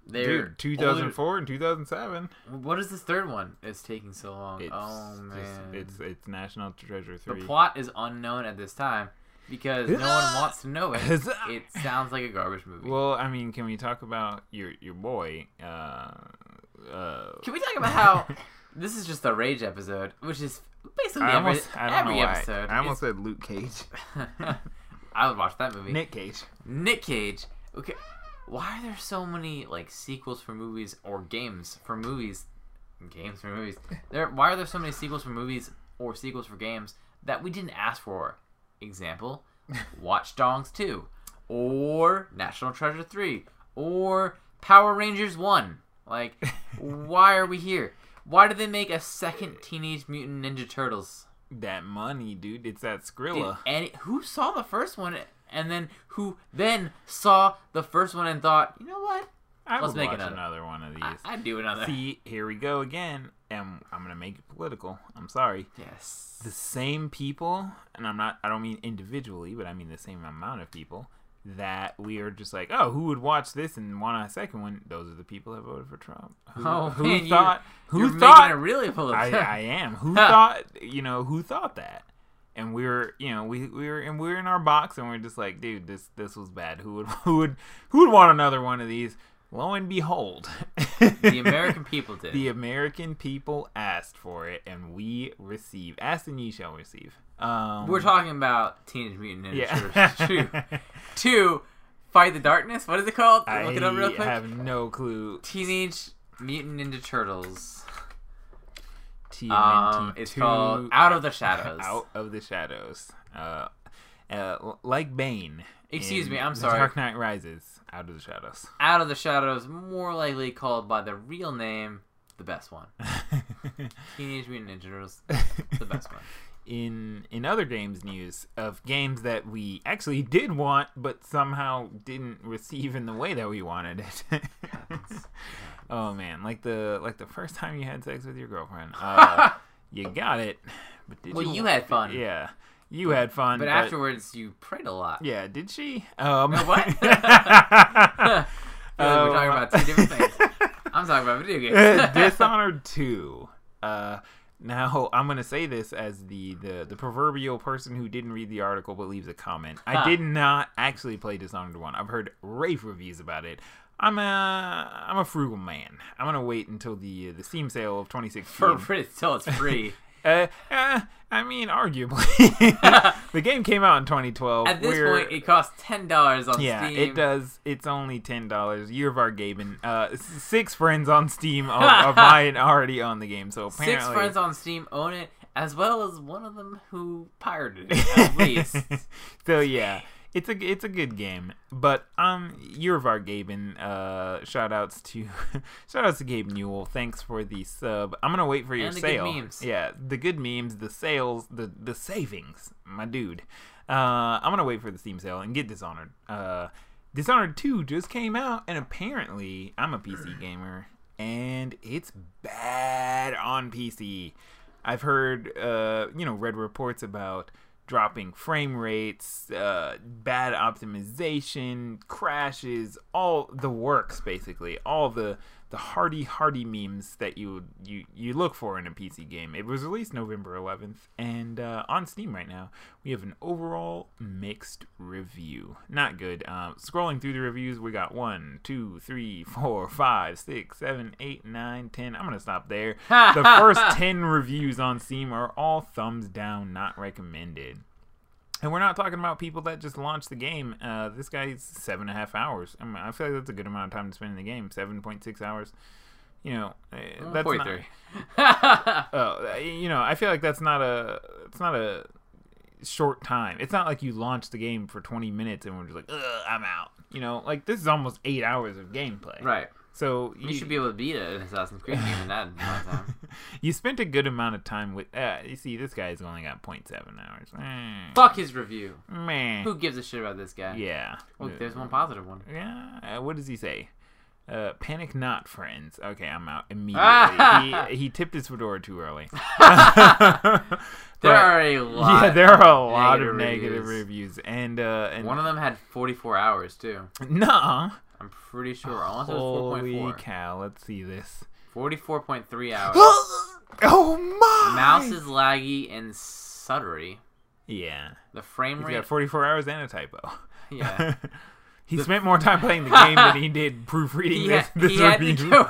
they're dude, 2004 and 2007. What is this third one? It's taking so long. It's oh just- man, it's it's National Treasure three. the plot is unknown at this time because no one wants to know it. It sounds like a garbage movie. Well, I mean, can we talk about your your boy? Uh, uh, Can we talk about how this is just a rage episode, which is basically I every, almost I don't every know why. episode. I almost said Luke Cage, I would watch that movie. Nick Cage. Nick Cage. Okay, why are there so many like sequels for movies or games for movies? Games for movies. There. Why are there so many sequels for movies or sequels for games that we didn't ask for? Example: Watch Dogs Two, or National Treasure Three, or Power Rangers One. Like, why are we here? Why did they make a second Teenage Mutant Ninja Turtles? That money, dude. It's that Skrilla. any who saw the first one and then who then saw the first one and thought, you know what? I let's would make another. another one of these. I, I'd do another. See, here we go again, and I'm gonna make it political. I'm sorry. yes. the same people, and I'm not, I don't mean individually, but I mean the same amount of people that we are just like, oh, who would watch this and want a second one? Those are the people that voted for Trump. Who, Oh, who man, thought? You're Who making thought? it really political. I, I am. Who thought? You know, who thought that? And we were, you know, we we were, and we were in our box, and we are just like, dude, this this was bad. Who would who would who would want another one of these? Lo and behold, the American people did. the American people asked for it, and we receive. Asked and ye shall receive. Um, We're talking about Teenage Mutant Ninja yeah. Turtles 2. Two, Fight the Darkness. What is it called? I Look it up real quick. I have no clue. Teenage Mutant Ninja Turtles. TMNT Um, it's called Out of the Shadows. Out of the Shadows. Uh, uh, like Bane. Excuse me, I'm sorry. Dark Knight Rises. Out of the Shadows. Out of the Shadows, more likely called by the real name, the best one. Teenage Mutant Ninja Turtles, the best one. in in other games news of games that we actually did want but somehow didn't receive in the way that we wanted it. oh man, like the like the first time you had sex with your girlfriend. Uh, you got it. But did Well, you had fun. Yeah. You had fun. But afterwards, you prayed a lot. Yeah, did she? Um What? I feel like we're Oh, talking about two different things. I'm talking about video games. Dishonored 2. Uh, now, I'm going to say this as the, the, the proverbial person who didn't read the article but leaves a comment. I did not actually play Dishonored 1. I've heard rave reviews about it. I'm a I'm a frugal man. I'm gonna wait until the the Steam sale of 2016. For free, till it's free. Uh, uh, I mean, arguably, the game came out in 2012. At this We're- point, it costs ten dollars on yeah, Steam. it does. It's only ten dollars. Year of our gaming. Uh, six friends on Steam of, of mine already own the game. So apparently, Six friends on Steam own it, as well as one of them who pirated it. At least. so yeah, it's a it's a good game. But um, our gaming. Uh, shout outs to shout outs to Gabe Newell. Thanks for the sub. I'm gonna wait for your And the good sale. memes. Yeah, the good memes, the sales, the the savings, my dude. Uh, I'm gonna wait for the Steam sale and get Dishonored. Uh, Dishonored 2 just came out, and apparently I'm a PC gamer, and it's bad on PC. I've heard, uh, you know, read reports about dropping frame rates, uh, bad optimization, crashes, all the works basically, all the the hearty hearty memes that you you you look for in a PC game. It was released November 11th, and uh, on Steam right now we have an overall mixed review. Not good. Uh, scrolling through the reviews, we got one, two, three, four, five, six, seven, eight, nine, ten. I'm gonna stop there. the first ten reviews on Steam are all thumbs down, not recommended. And we're not talking about people that just launched the game. Uh, this guy's seven and a half hours. I, mean, I feel like that's a good amount of time to spend in the game. Seven point six hours. You know, uh, that's not. 43. Uh, you know, I feel like that's not a. It's not a short time. It's not like you launch the game for twenty minutes and we're just like, Ugh, I'm out. You know, like this is almost eight hours of gameplay. right. So You should be able to beat an Assassin's Creed game in that amount of time. you spent a good amount of time with. Uh, you see, this guy's only got 0.7 hours. Eh, Fuck his review. Man, Who gives a shit about this guy? Yeah. Oh, there's one positive one. Yeah. Uh, what does he say? Uh, panic not, friends. Okay, I'm out immediately. he, he tipped his fedora too early. There But- are a lot. yeah, there are a lot negative of negative reviews. reviews, and uh, and One of them had 44 hours too. nah. I'm pretty sure. It was Holy 4.4. cow! Let's see this. 44.3 hours. oh my! Mouse is laggy and suttery. Yeah, The frame he's rate. got 44 hours and a typo. yeah. he The- spent more time playing the game than he did proofreading He, this, had, this he had to review. go.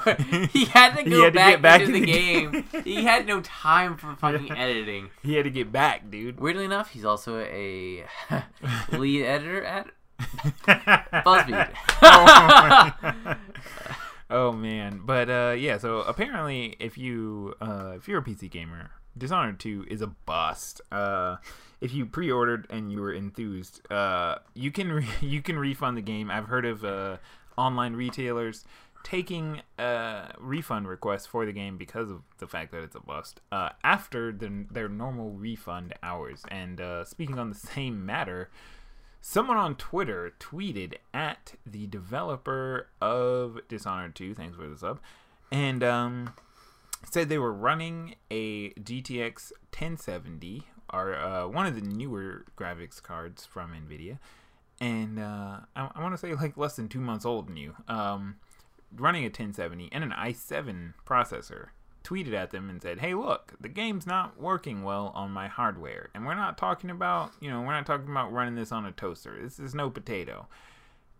He had to go had back, get back into in the, game. game. he had no time for fucking editing. he had to get back, dude. Weirdly enough, he's also a lead editor at BuzzFeed. oh, man, but uh, yeah. So apparently, if you uh, if you're a PC gamer, Dishonored Two is a bust. Uh, if you pre-ordered and you were enthused, uh, you can re- you can refund the game. I've heard of uh, online retailers taking uh, refund requests for the game because of the fact that it's a bust uh, after the, their normal refund hours. And uh, speaking on the same matter, Someone on Twitter tweeted at the developer of Dishonored 2, thanks for the sub, and um, said they were running a GTX 1070, or uh, one of the newer graphics cards from NVIDIA, and uh, I, I want to say like less than two months old new, um, running a 1070 and an i7 processor. Tweeted at them and said, "Hey, look, the game's not working well on my hardware, and we're not talking about, you know, we're not talking about running this on a toaster. This is no potato."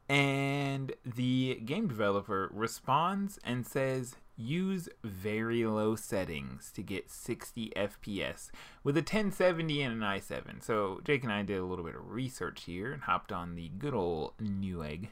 And the game developer responds and says, use very low settings to get 60 FPS with a 1070 and an i7. So Jake and I did a little bit of research here and hopped on the good old Newegg.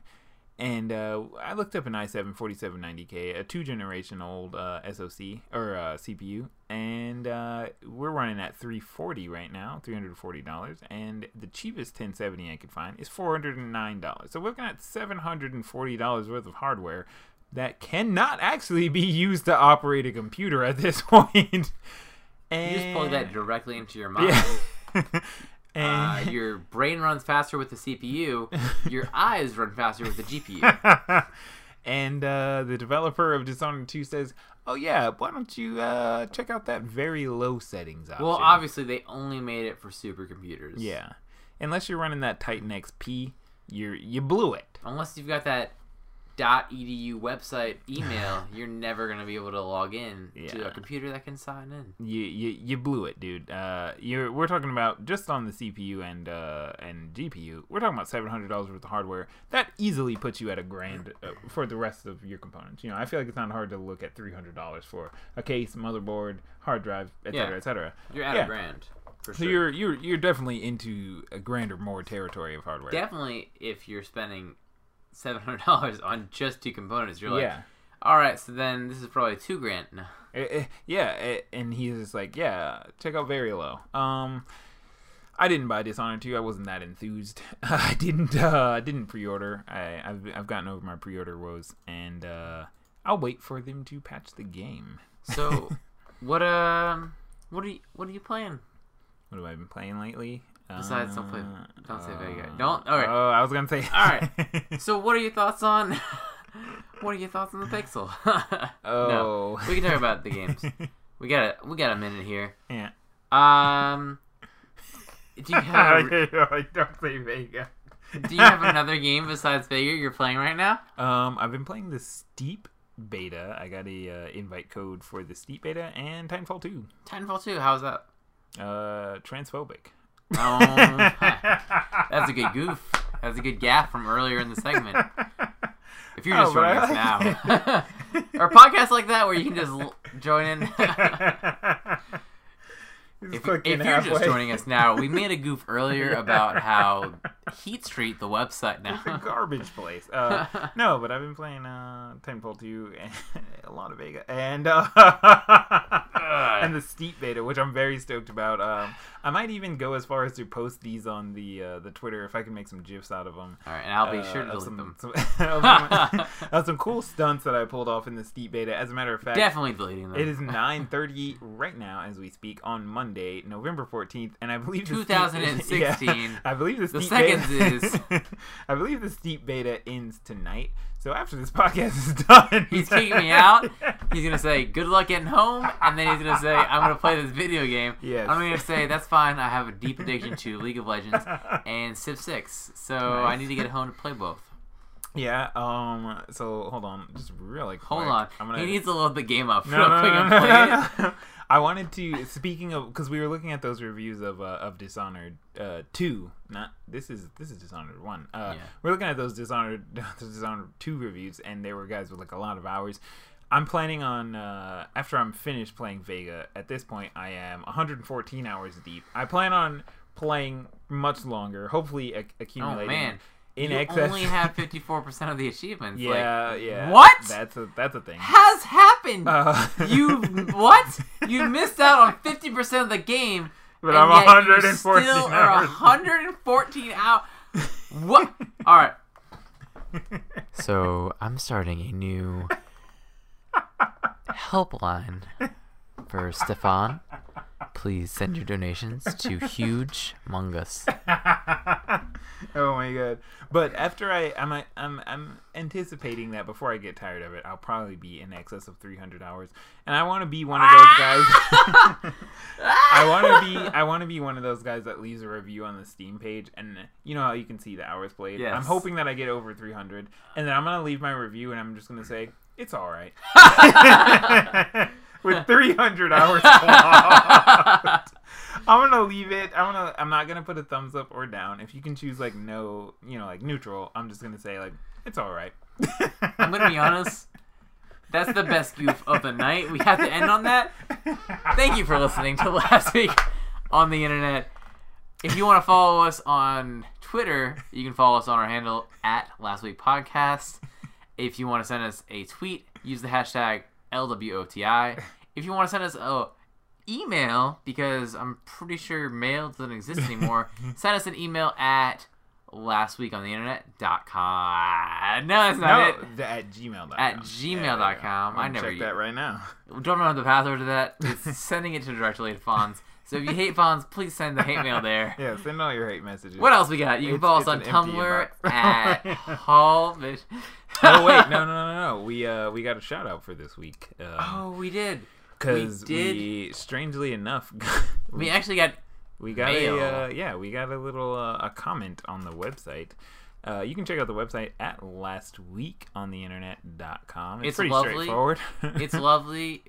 And uh, I looked up an i7 4790K, a two generation old uh, SoC or uh, CPU, and uh, we're running at 340 right now, $340. And the cheapest 1070 I could find is $409. So we're looking at $740 worth of hardware that cannot actually be used to operate a computer at this point. And You just plug that directly into your mind. yeah. Uh, and your brain runs faster with the CPU. Your eyes run faster with the GPU. and uh, the developer of Dishonored 2 says, "Oh yeah, why don't you uh, check out that very low settings option?" Well, obviously they only made it for supercomputers. yeah. Unless you're running that Titan XP, you you blew it. Unless you've got that .edu website email, you're never gonna be able to log in to a computer that can sign in. You you, you blew it, dude. Uh, you're we're talking about just on the CPU and uh, and GPU. We're talking about seven hundred dollars worth of hardware. That easily puts you at a grand uh, for the rest of your components. You know, I feel like it's not hard to look at three hundred dollars for a case, motherboard, hard drive, etc., Yeah. etc. You're at Yeah. a grand for So sure. you're you're you're definitely into a grander, more territory of hardware. Definitely, if you're spending seven hundred dollars on just two components, you're like, yeah. all right, so then this is probably two grand. No. Eh, eh, yeah, eh, and he's just like, yeah, check out very low. Um, I didn't buy Dishonored 2. I wasn't that enthused. I didn't. Uh, I didn't pre-order. I, I've I've gotten over my pre-order woes, and uh, I'll wait for them to patch the game. So, what um, what are you what are you playing? What have I been playing lately? Besides, don't play- Uh, don't say Vega. Don't- alright. Oh, I was gonna say. All right. So, what are your thoughts on? what are your thoughts on the Pixel? oh. No, we can talk about the games. We got a we got a minute here. yeah. Um, do you have don't say Vega. do you have another game besides Vega you're playing right now? Um, I've been playing the Steep beta. I got a uh, invite code for the Steep beta and Titanfall 2. Titanfall 2, how's that? Uh, transphobic. Oh, that's a good goof. That's a good gaff from earlier in the segment. If you're just Oh, joining us now, or a podcast like that where you can just l- join in. If, if you're just joining us now, we made a goof earlier about how Heat Street, the website It's a now. garbage place. Uh, no, but I've been playing uh, Titanfall 2 and a lot of Vega and uh, and the Steep beta, which I'm very stoked about. Um, I might even go as far as to post these on the uh, the Twitter if I can make some gifs out of them. All right, and I'll be Uh, sure to of delete some, them. Some, of some, some cool stunts that I pulled off in the Steep beta. As a matter of fact, Definitely deleting them. it is 9:30 right now as we speak on Monday, November 14th, and I believe the steep- 2016. Yeah, I believe the, seconds beta, I believe the steep beta ends tonight. So after this podcast is done, He's kicking me out. He's gonna say, "Good luck getting home," and then he's gonna say, "I'm gonna play this video game." Yes. I'm gonna say, "That's fine. I have a deep addiction to League of Legends and Civ Six, so I need to get home to play both." Yeah. Um. So hold on, just really quick. Hold on. I'm gonna. He needs to load the game up no, real no, quick no, no, no, no. I wanted to. Speaking of, because we were looking at those reviews of uh, of Dishonored uh, two. Not this is this is Dishonored one. Uh, Yeah. We're looking at those Dishonored Dishonored two reviews, and they were guys with like a lot of hours. I'm planning on uh, after I'm finished playing Vega. At this point, I am 114 hours deep. I plan on playing much longer. Hopefully, ac- Oh accumulating man, in you excess. only have 54 percent of the achievements. yeah, Like, yeah. What That's a that's a thing. has happened? Uh, you what? You missed out on 50 percent of the game. But and I'm yet 114 still are hours. 114 out. What? All right. So I'm starting a new helpline for Stefan. Please send your donations to Huge Mungus. oh my god! But after I, I'm, I'm, I'm anticipating that before I get tired of it, I'll probably be in excess of 300 hours, and I want to be one of those guys. I want to be, I want to be one of those guys that leaves a review on the Steam page, and you know how you can see the hours played. Yes. I'm hoping that I get over 300, and then I'm gonna leave my review, and I'm just gonna say it's all right. With 300 hours. I'm gonna leave it. I'm gonna. I'm not gonna put a thumbs up or down. If you can choose like no, you know, like neutral, I'm just gonna say like it's all right. I'm gonna be honest. That's the best goof of the night. We have to end on that. Thank you for listening to last week on the internet. If you want to follow us on Twitter, you can follow us on our handle at Last Week Podcast. If you want to send us a tweet, use the hashtag LWOTI. If you want to send us a email, because I'm pretty sure mail doesn't exist anymore, send us an email at lastweekontheinternet.com. No, that's no, not it. th- at gmail.com. At gmail.com. I never check that right now. Don't know the password to that. It's sending it to directly to Fonz. So if you hate Fonz, please send the hate mail there. Yeah, send all your hate messages. What else we got? You can It's- follow us on Tumblr at Hall. oh wait, no, no, no, no. We uh we got a shout out for this week. Um, Oh, we did. because we did. we, strangely enough, We actually got. We got Mail. a uh, yeah, we got a little uh, a comment on the website. Uh, you can check out the website at lastweekontheinternet.com. It's, It's pretty lovely. straightforward. It's lovely.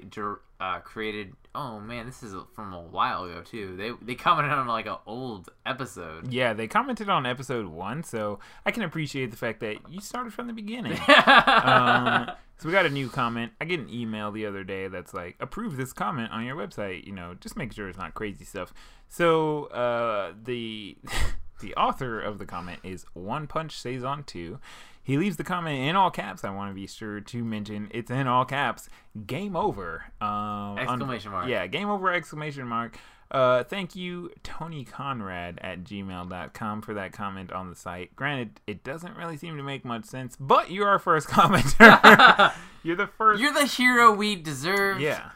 Uh, created. Oh man, this is from a while ago too. They they commented on like an old episode. yeah, they commented on episode one, so I can appreciate the fact that you started from the beginning. um, so we got a new comment. I get an email the other day that's like, approve this comment on your website. You know, just make sure it's not crazy stuff. So uh, the the author of the comment is One Punch Saison Two. He leaves the comment in all caps. I want to be sure to mention it's in all caps. Game over. Um, on- Exclamation mark. Yeah, game over! Exclamation mark. Uh, thank you, Tony Conrad at gmail.com for that comment on the site. Granted, it doesn't really seem to make much sense, but you're our first commenter. you're the first. You're the hero we deserve. yeah.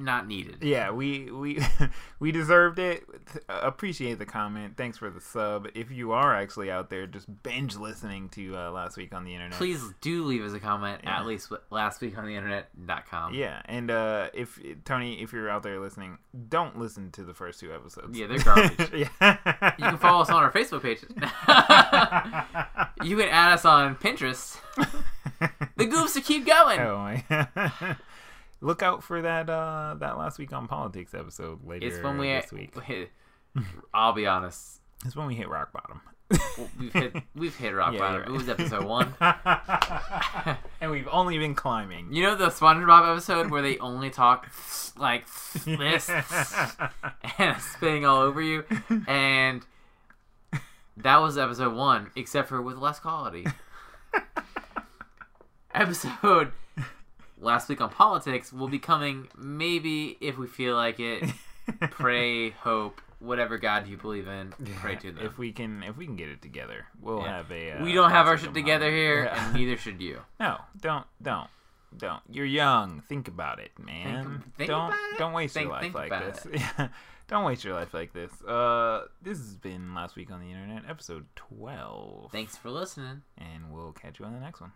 Not needed. Yeah, we we we deserved it. Appreciate the comment. Thanks for the sub. If you are actually out there just binge listening to uh, last week on the internet, Please do leave us a comment Yeah. at least last week on the internet.com. Yeah, and uh, if Tony, if you're out there listening, don't listen to the first two episodes. Yeah, they're garbage. yeah. You can follow us on our Facebook page. you can add us on Pinterest. the goofs to keep going. Oh my. Look out for that uh that last week on politics episode later it's when we. this week. I'll be honest. It's when we hit rock bottom. We've hit we've hit rock Yeah, bottom. you're It was episode one. and we've only been climbing. You know the SpongeBob episode where they only talk like this and spitting all over you, and that was episode one, except for with less quality. episode last week on politics will be coming maybe if we feel like it. Pray, hope, whatever God you believe in, pray to them. If we can if we can get it together, we'll Yeah. have a uh, we don't have our shit together here, Yeah. and neither should you. No, don't don't don't. You're young. Think about it, man. think don't about it? don't waste Think- your life think like this. Don't waste your life like this. Uh this has been last week on the internet, episode 12. Thanks for listening. And we'll catch you on the next one.